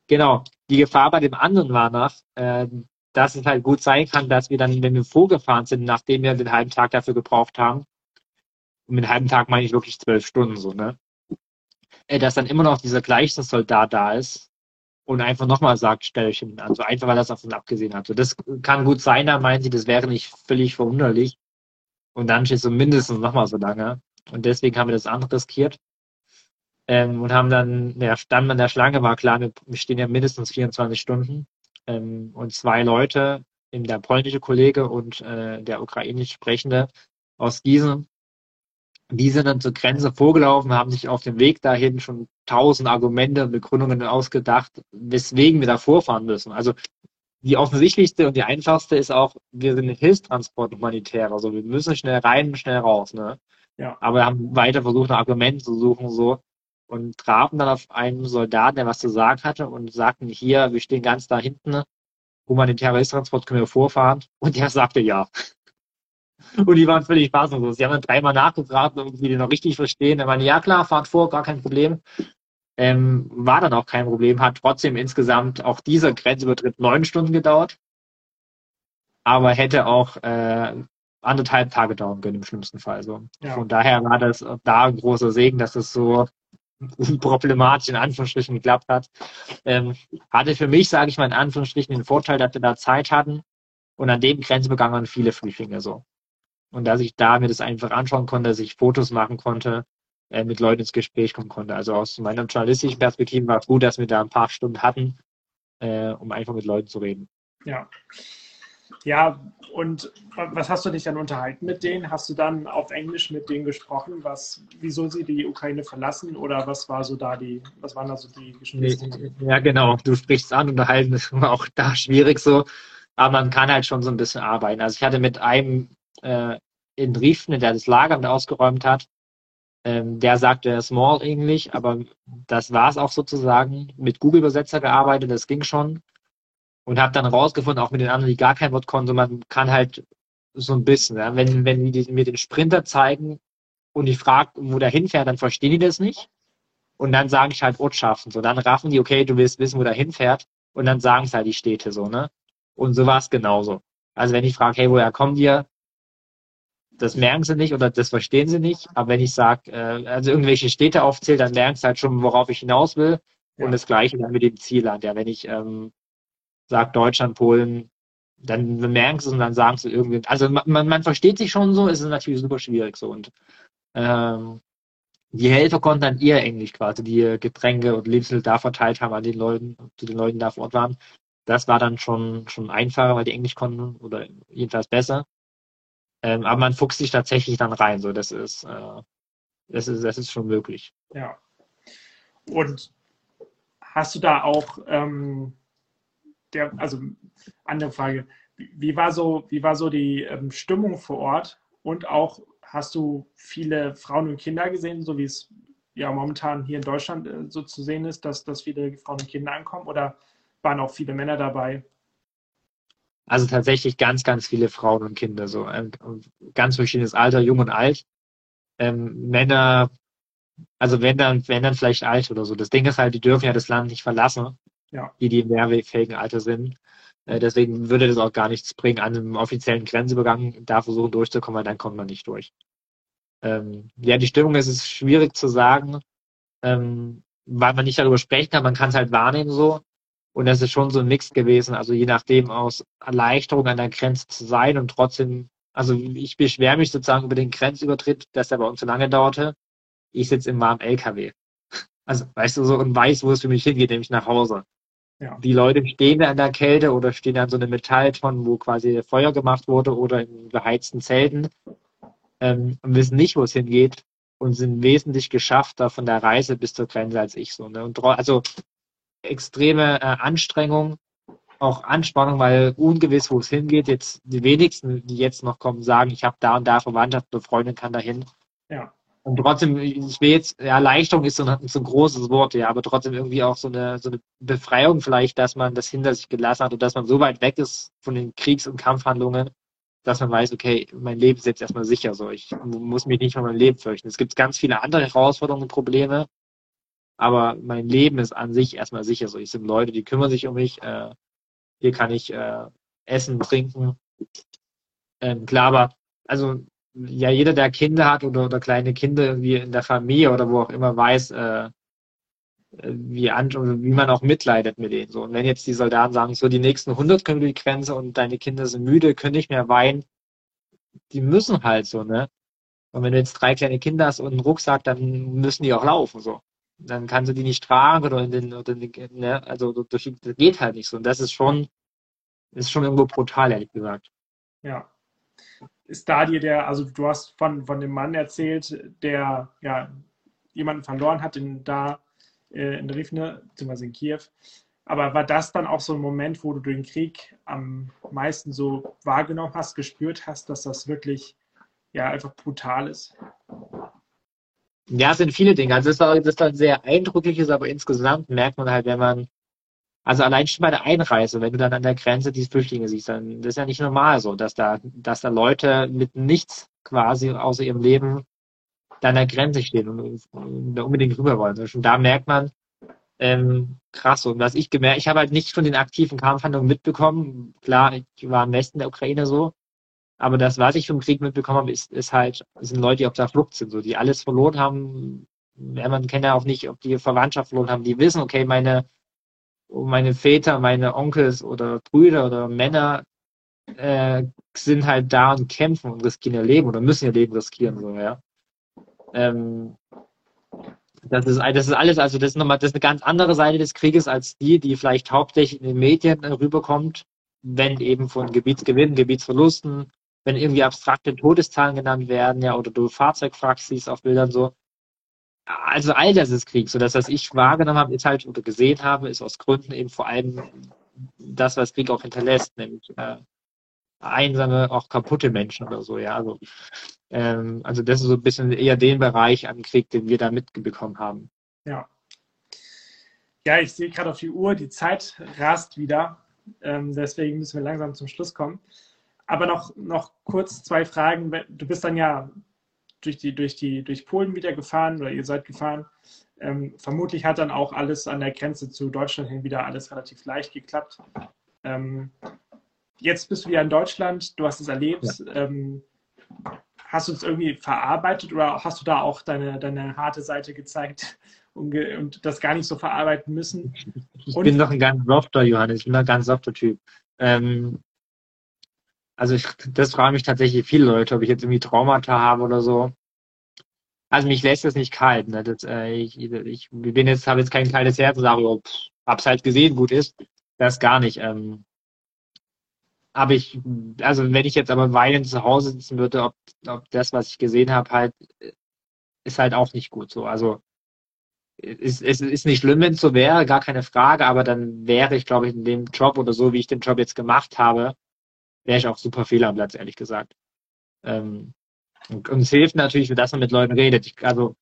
Genau. Die Gefahr bei dem anderen war noch, äh, dass es halt gut sein kann, dass wir dann, wenn wir vorgefahren sind, nachdem wir den halben Tag dafür gebraucht haben, und mit halben Tag meine ich wirklich zwölf Stunden so, ne? Äh, dass dann immer noch dieser gleiche Soldat da ist und einfach nochmal sagt, stell euch hin. Also einfach, weil er das auf uns abgesehen hat. So, das kann gut sein, da meinen sie, das wäre nicht völlig verwunderlich. Und dann steht so mindestens nochmal so lange. Und deswegen haben wir das andere riskiert. Ähm, und haben dann, ja, Stand an der Schlange war klar, wir, stehen ja mindestens 24 Stunden. Ähm, und zwei Leute, der polnische Kollege und äh, der ukrainisch Sprechende aus Gießen, die sind dann zur Grenze vorgelaufen, haben sich auf dem Weg dahin schon tausend Argumente und Begründungen ausgedacht, weswegen wir da vorfahren müssen. Also die offensichtlichste und die einfachste ist auch, wir sind Hilfstransport humanitär. Also wir müssen schnell rein, schnell raus. Ne? Ja. Aber wir haben weiter versucht, ein Argument zu suchen so und trafen dann auf einen Soldaten, der was zu sagen hatte und sagten, hier, wir stehen ganz da hinten, humanitärer Hilfstransport, können wir vorfahren? Und der sagte ja. Und die waren völlig fassungslos. Sie haben dann dreimal nachgefragt, ob sie den noch richtig verstehen. Er meinte, ja klar, fahrt vor, gar kein Problem. Ähm, war dann auch kein Problem, hat trotzdem insgesamt auch dieser Grenzübertritt neun Stunden gedauert. Aber hätte auch äh, anderthalb Tage dauern können im schlimmsten Fall. So. Ja. Von daher war das da ein großer Segen, dass es so problematisch in Anführungsstrichen geklappt hat. Ähm, hatte für mich, sage ich mal in Anführungsstrichen, den Vorteil, dass wir da Zeit hatten und an dem Grenzübergang waren viele Flüchtlinge so. Und dass ich da mir das einfach anschauen konnte, dass ich Fotos machen konnte äh, mit Leuten ins Gespräch kommen konnte. Also aus meiner journalistischen Perspektive war es gut, dass wir da ein paar Stunden hatten, äh, um einfach mit Leuten zu reden. Ja. Ja, und was hast du dich dann unterhalten mit denen? Hast du dann auf Englisch mit denen gesprochen, was, wieso sie die Ukraine verlassen oder was war so da die, was waren da so die Gespräche? Ja, genau, du sprichst an, unterhalten ist auch da schwierig so, aber man kann halt schon so ein bisschen arbeiten. Also ich hatte mit einem äh, in Riefen, der das Lager mit ausgeräumt hat, ähm, der sagte Small English, aber das war es auch sozusagen. Mit Google-Übersetzer gearbeitet, das ging schon und habe dann rausgefunden, auch mit den anderen, die gar kein Wort konnten, man kann halt so ein bisschen, ja, wenn, wenn die mir den Sprinter zeigen und ich frage, wo der hinfährt, dann verstehen die das nicht. Und dann sage ich halt Ortschaften. So, dann raffen die, okay, du willst wissen, wo der hinfährt. Und dann sagen es halt die Städte so, ne? Und so war es genauso. Also wenn ich frage, hey, woher kommen die? Das merken sie nicht oder das verstehen sie nicht. Aber wenn ich sage, äh, also irgendwelche Städte aufzähle, dann merken sie halt schon, worauf ich hinaus will. Und ja. das gleiche dann mit dem Zielland. Ja, wenn ich ähm, sagt Deutschland, Polen, dann merken sie es und dann sagen sie irgendwie. Also man, man versteht sich schon so, es ist natürlich super schwierig so. Und ähm, die Helfer konnten dann eher Englisch quasi, die Getränke und Lebensmittel da verteilt haben an den Leuten, zu den Leuten da vor Ort waren. Das war dann schon, schon einfacher, weil die Englisch konnten oder jedenfalls besser. Ähm, aber man fuchst sich tatsächlich dann rein, so das ist, äh, das ist, das ist schon möglich. Ja. Und hast du da auch ähm, der, also andere Frage, wie war so, wie war so die ähm, Stimmung vor Ort und auch hast du viele Frauen und Kinder gesehen, so wie es ja momentan hier in Deutschland äh, so zu sehen ist, dass, dass viele Frauen und Kinder ankommen oder waren auch viele Männer dabei? Also tatsächlich ganz, ganz viele Frauen und Kinder, so ein ganz verschiedenes Alter, jung und alt. Ähm, Männer, also wenn dann, wenn dann vielleicht alt oder so. Das Ding ist halt, die dürfen ja das Land nicht verlassen ja. die, die im mehrfähigen Alter sind. Äh, deswegen würde das auch gar nichts bringen, an einem offiziellen Grenzübergang da versuchen durchzukommen, weil dann kommt man nicht durch. Ähm, ja, die Stimmung ist, ist schwierig zu sagen, ähm, weil man nicht darüber sprechen kann, man kann es halt wahrnehmen so. Und das ist schon so ein Mix gewesen, also je nachdem aus Erleichterung an der Grenze zu sein und trotzdem, also ich beschwere mich sozusagen über den Grenzübertritt, dass der bei uns so lange dauerte. Ich sitze im warmen LKW. Also, weißt du, so und weiß, wo es für mich hingeht, nämlich nach Hause. Ja. Die Leute stehen da in der Kälte oder stehen an so einem Metallton, wo quasi Feuer gemacht wurde oder in beheizten Zelten ähm, und wissen nicht, wo es hingeht und sind wesentlich geschaffter von der Reise bis zur Grenze als ich so. Ne? Und also extreme äh, Anstrengung, auch Anspannung, weil ungewiss, wo es hingeht. Jetzt die wenigsten, die jetzt noch kommen, sagen, ich habe da und da Verwandtschaft oder Freundin kann dahin. Ja. Und trotzdem, ich will jetzt, ja, Erleichterung ist so ein, so ein großes Wort, ja, aber trotzdem irgendwie auch so eine, so eine Befreiung vielleicht, dass man das hinter sich gelassen hat und dass man so weit weg ist von den Kriegs- und Kampfhandlungen, dass man weiß, okay, mein Leben ist jetzt erstmal sicher, so, ich muss mich nicht von meinem Leben fürchten. Es gibt ganz viele andere Herausforderungen und Probleme, aber mein Leben ist an sich erstmal sicher, so, ich sind Leute, die kümmern sich um mich, äh, hier kann ich äh, essen, trinken, ähm, klar, aber also ja jeder, der Kinder hat oder, oder kleine Kinder irgendwie in der Familie oder wo auch immer weiß, äh, wie, an, wie man auch mitleidet mit denen. So. Und wenn jetzt die Soldaten sagen, so die nächsten 100 können die Grenze und deine Kinder sind müde, können nicht mehr weinen, die müssen halt so, ne? Und wenn du jetzt drei kleine Kinder hast und einen Rucksack, dann müssen die auch laufen, so. Dann kannst du die nicht tragen oder in den, oder in den ne? Also das geht halt nicht so. Und das ist schon, ist schon irgendwo brutal, ehrlich gesagt. Ja, ist da dir der, also du hast von, von dem Mann erzählt, der ja jemanden verloren hat in, da äh, in Rivne, beziehungsweise in Kiew. Aber war das dann auch so ein Moment, wo du den Krieg am meisten so wahrgenommen hast, gespürt hast, dass das wirklich ja einfach brutal ist? Ja, es sind viele Dinge. Also das ist, das ist sehr eindrückliches, aber insgesamt merkt man halt, wenn man also allein schon bei der Einreise, wenn du dann an der Grenze die Flüchtlinge siehst, dann das ist ja nicht normal so, dass da, dass da Leute mit nichts quasi außer ihrem Leben da an der Grenze stehen und, und da unbedingt rüber wollen. Und schon da merkt man, ähm, krass. Und was ich gemerkt, ich habe halt nicht von den aktiven Kampfhandlungen mitbekommen. Klar, ich war im Westen der Ukraine so. Aber das, was ich vom Krieg mitbekommen habe, ist, ist halt, sind Leute, die auf der Flucht sind, so, die alles verloren haben. Man kennt ja auch nicht, ob die Verwandtschaft verloren haben. Die wissen, okay, meine, meine Väter, meine Onkels oder Brüder oder Männer äh, sind halt da und kämpfen und riskieren ihr Leben oder müssen ihr Leben riskieren, so, ja. Ähm, Das ist, das ist alles, also das ist nochmal, das ist eine ganz andere Seite des Krieges als die, die vielleicht hauptsächlich in den Medien rüberkommt, wenn eben von Gebietsgewinnen, Gebietsverlusten, wenn irgendwie abstrakte Todeszahlen genannt werden, ja, oder du Fahrzeugwracks siehst auf Bildern so. Also all das ist Krieg. So das, was ich wahrgenommen habe, ist halt oder gesehen habe, ist aus Gründen eben vor allem das, was Krieg auch hinterlässt, nämlich äh, einsame, auch kaputte Menschen oder so, ja. Also, ähm, also das ist so ein bisschen eher den Bereich an Krieg, den wir da mitbekommen haben. Ja. Ja, ich sehe gerade auf die Uhr, die Zeit rast wieder. Ähm, deswegen müssen wir langsam zum Schluss kommen. Aber noch, noch kurz zwei Fragen. Du bist dann ja durch, die, durch, die, durch Polen wieder gefahren oder ihr seid gefahren. Ähm, vermutlich hat dann auch alles an der Grenze zu Deutschland hin wieder alles relativ leicht geklappt. Ähm, jetzt bist du wieder in Deutschland, du hast es erlebt. Ja. Ähm, hast du es irgendwie verarbeitet oder hast du da auch deine, deine harte Seite gezeigt und, und das gar nicht so verarbeiten müssen? Ich und, bin doch ein ganz softer, Johannes, ich bin ein ganz softer Typ. Ähm, also ich, das fragen mich tatsächlich viele Leute, ob ich jetzt irgendwie Traumata habe oder so. Also mich lässt das nicht kalt. Ne? Das, äh, ich, ich bin jetzt, habe jetzt kein kaltes Herz und sage, oh, pff, hab's halt gesehen, gut ist. Das gar nicht. Ähm, aber ich, also wenn ich jetzt aber weinend zu Hause sitzen würde, ob, ob das, was ich gesehen habe, halt, ist halt auch nicht gut so. Also es, es ist nicht schlimm, wenn es so wäre, gar keine Frage, aber dann wäre ich, glaube ich, in dem Job oder so, wie ich den Job jetzt gemacht habe, wäre ich auch super fehl am Platz, ehrlich gesagt. Ähm, und, und, es hilft natürlich, dass man mit Leuten redet. Ich, also,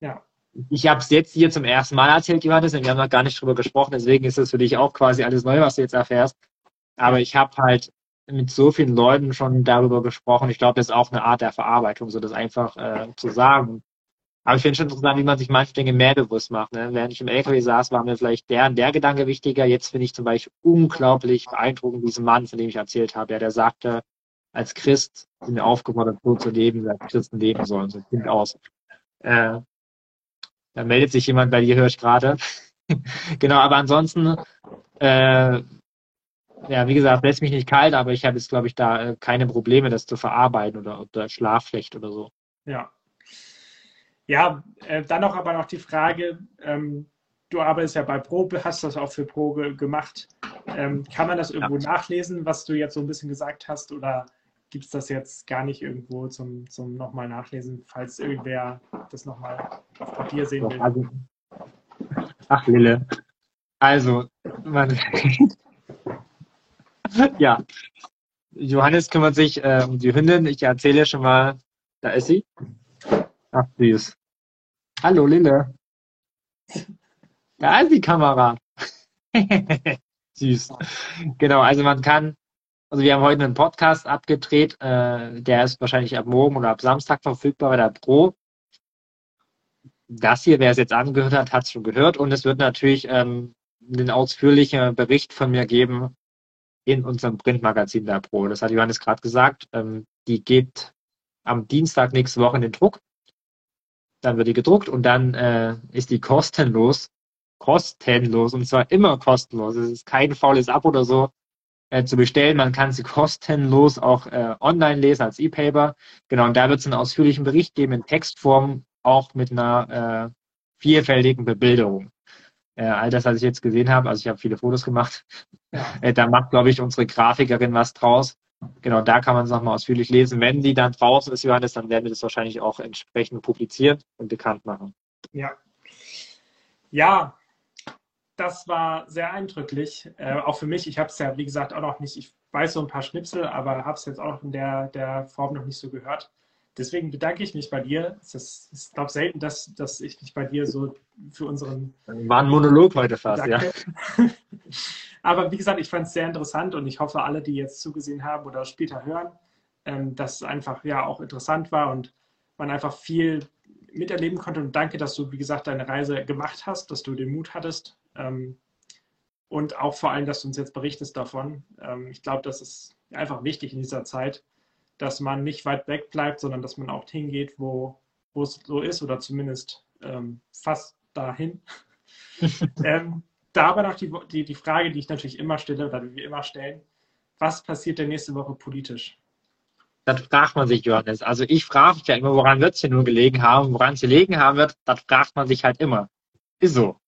ja. ich habe es jetzt hier zum ersten Mal erzählt, Johannes, und wir haben noch gar nicht drüber gesprochen, deswegen ist es für dich auch quasi alles neu, was du jetzt erfährst. Aber ich habe halt mit so vielen Leuten schon darüber gesprochen. Ich glaube, das ist auch eine Art der Verarbeitung, so das einfach äh, zu sagen. Aber ich finde schon interessant, wie man sich manche Dinge mehr bewusst macht. Ne? Während ich im LKW saß, war mir vielleicht der und der Gedanke wichtiger. Jetzt finde ich zum Beispiel unglaublich beeindruckend diesen Mann, von dem ich erzählt habe, ja, der sagte, als Christ sind wir aufgefordert, so zu leben, wie Christen leben sollen. So klingt aus. Äh, da meldet sich jemand bei dir, höre ich gerade. genau, aber ansonsten, äh, ja, wie gesagt, lässt mich nicht kalt, aber ich habe jetzt, glaube ich, da äh, keine Probleme, das zu verarbeiten oder, oder Schlaf schlecht oder so. Ja, ja, äh, dann noch aber noch die Frage, ähm, du arbeitest ja bei Pro, hast das auch für Pro gemacht. Ähm, kann man das irgendwo ja. nachlesen, was du jetzt so ein bisschen gesagt hast, oder gibt es das jetzt gar nicht irgendwo zum, zum nochmal nachlesen, falls irgendwer das nochmal auf Papier sehen will? Also, ach, Lille. Also, man, ja. Johannes kümmert sich äh, um die Hündin. Ich erzähle schon mal, da ist sie. Ach, süß. Hallo Lille. Da ist die Kamera. Süß. Genau, also man kann, also wir haben heute einen Podcast abgedreht, äh, der ist wahrscheinlich ab morgen oder ab Samstag verfügbar bei der Pro. Das hier, wer es jetzt angehört hat, hat es schon gehört und es wird natürlich ähm, einen ausführlichen Bericht von mir geben in unserem Printmagazin der Pro. Das hat Johannes gerade gesagt. Ähm, die geht am Dienstag nächste Woche in den Druck dann wird die gedruckt und dann äh, ist die kostenlos. Kostenlos und zwar immer kostenlos. Es ist kein faules Abo oder so äh, zu bestellen. Man kann sie kostenlos auch äh, online lesen als E-Paper. Genau, und da wird es einen ausführlichen Bericht geben in Textform, auch mit einer äh, vielfältigen Bebilderung. Äh, all das, was ich jetzt gesehen habe, also ich habe viele Fotos gemacht, äh, da macht, glaube ich, unsere Grafikerin was draus. Genau, da kann man es nochmal ausführlich lesen. Wenn die dann draußen ist, Johannes, dann werden wir das wahrscheinlich auch entsprechend publizieren und bekannt machen. Ja. Ja, das war sehr eindrücklich. Äh, auch für mich. Ich habe es ja, wie gesagt, auch noch nicht. Ich weiß so ein paar Schnipsel, aber habe es jetzt auch in der, der Form noch nicht so gehört. Deswegen bedanke ich mich bei dir. Es ist, ich glaube selten, dass, dass ich mich bei dir so für unseren. War ein Monolog heute fast, danke. ja. Aber wie gesagt, ich fand es sehr interessant und ich hoffe, alle, die jetzt zugesehen haben oder später hören, ähm, dass es einfach ja auch interessant war und man einfach viel miterleben konnte. Und danke, dass du, wie gesagt, deine Reise gemacht hast, dass du den Mut hattest. Ähm, und auch vor allem, dass du uns jetzt berichtest davon. Ähm, ich glaube, das ist einfach wichtig in dieser Zeit, dass man nicht weit weg bleibt, sondern dass man auch hingeht, wo, wo es so ist oder zumindest ähm, fast dahin. ähm, da aber noch die, die, die Frage, die ich natürlich immer stelle oder die wir immer stellen. Was passiert denn nächste Woche politisch? das fragt man sich, Johannes. Also ich frage mich ja immer, woran wird es hier nur gelegen haben, woran es gelegen haben wird, das fragt man sich halt immer. Ist so.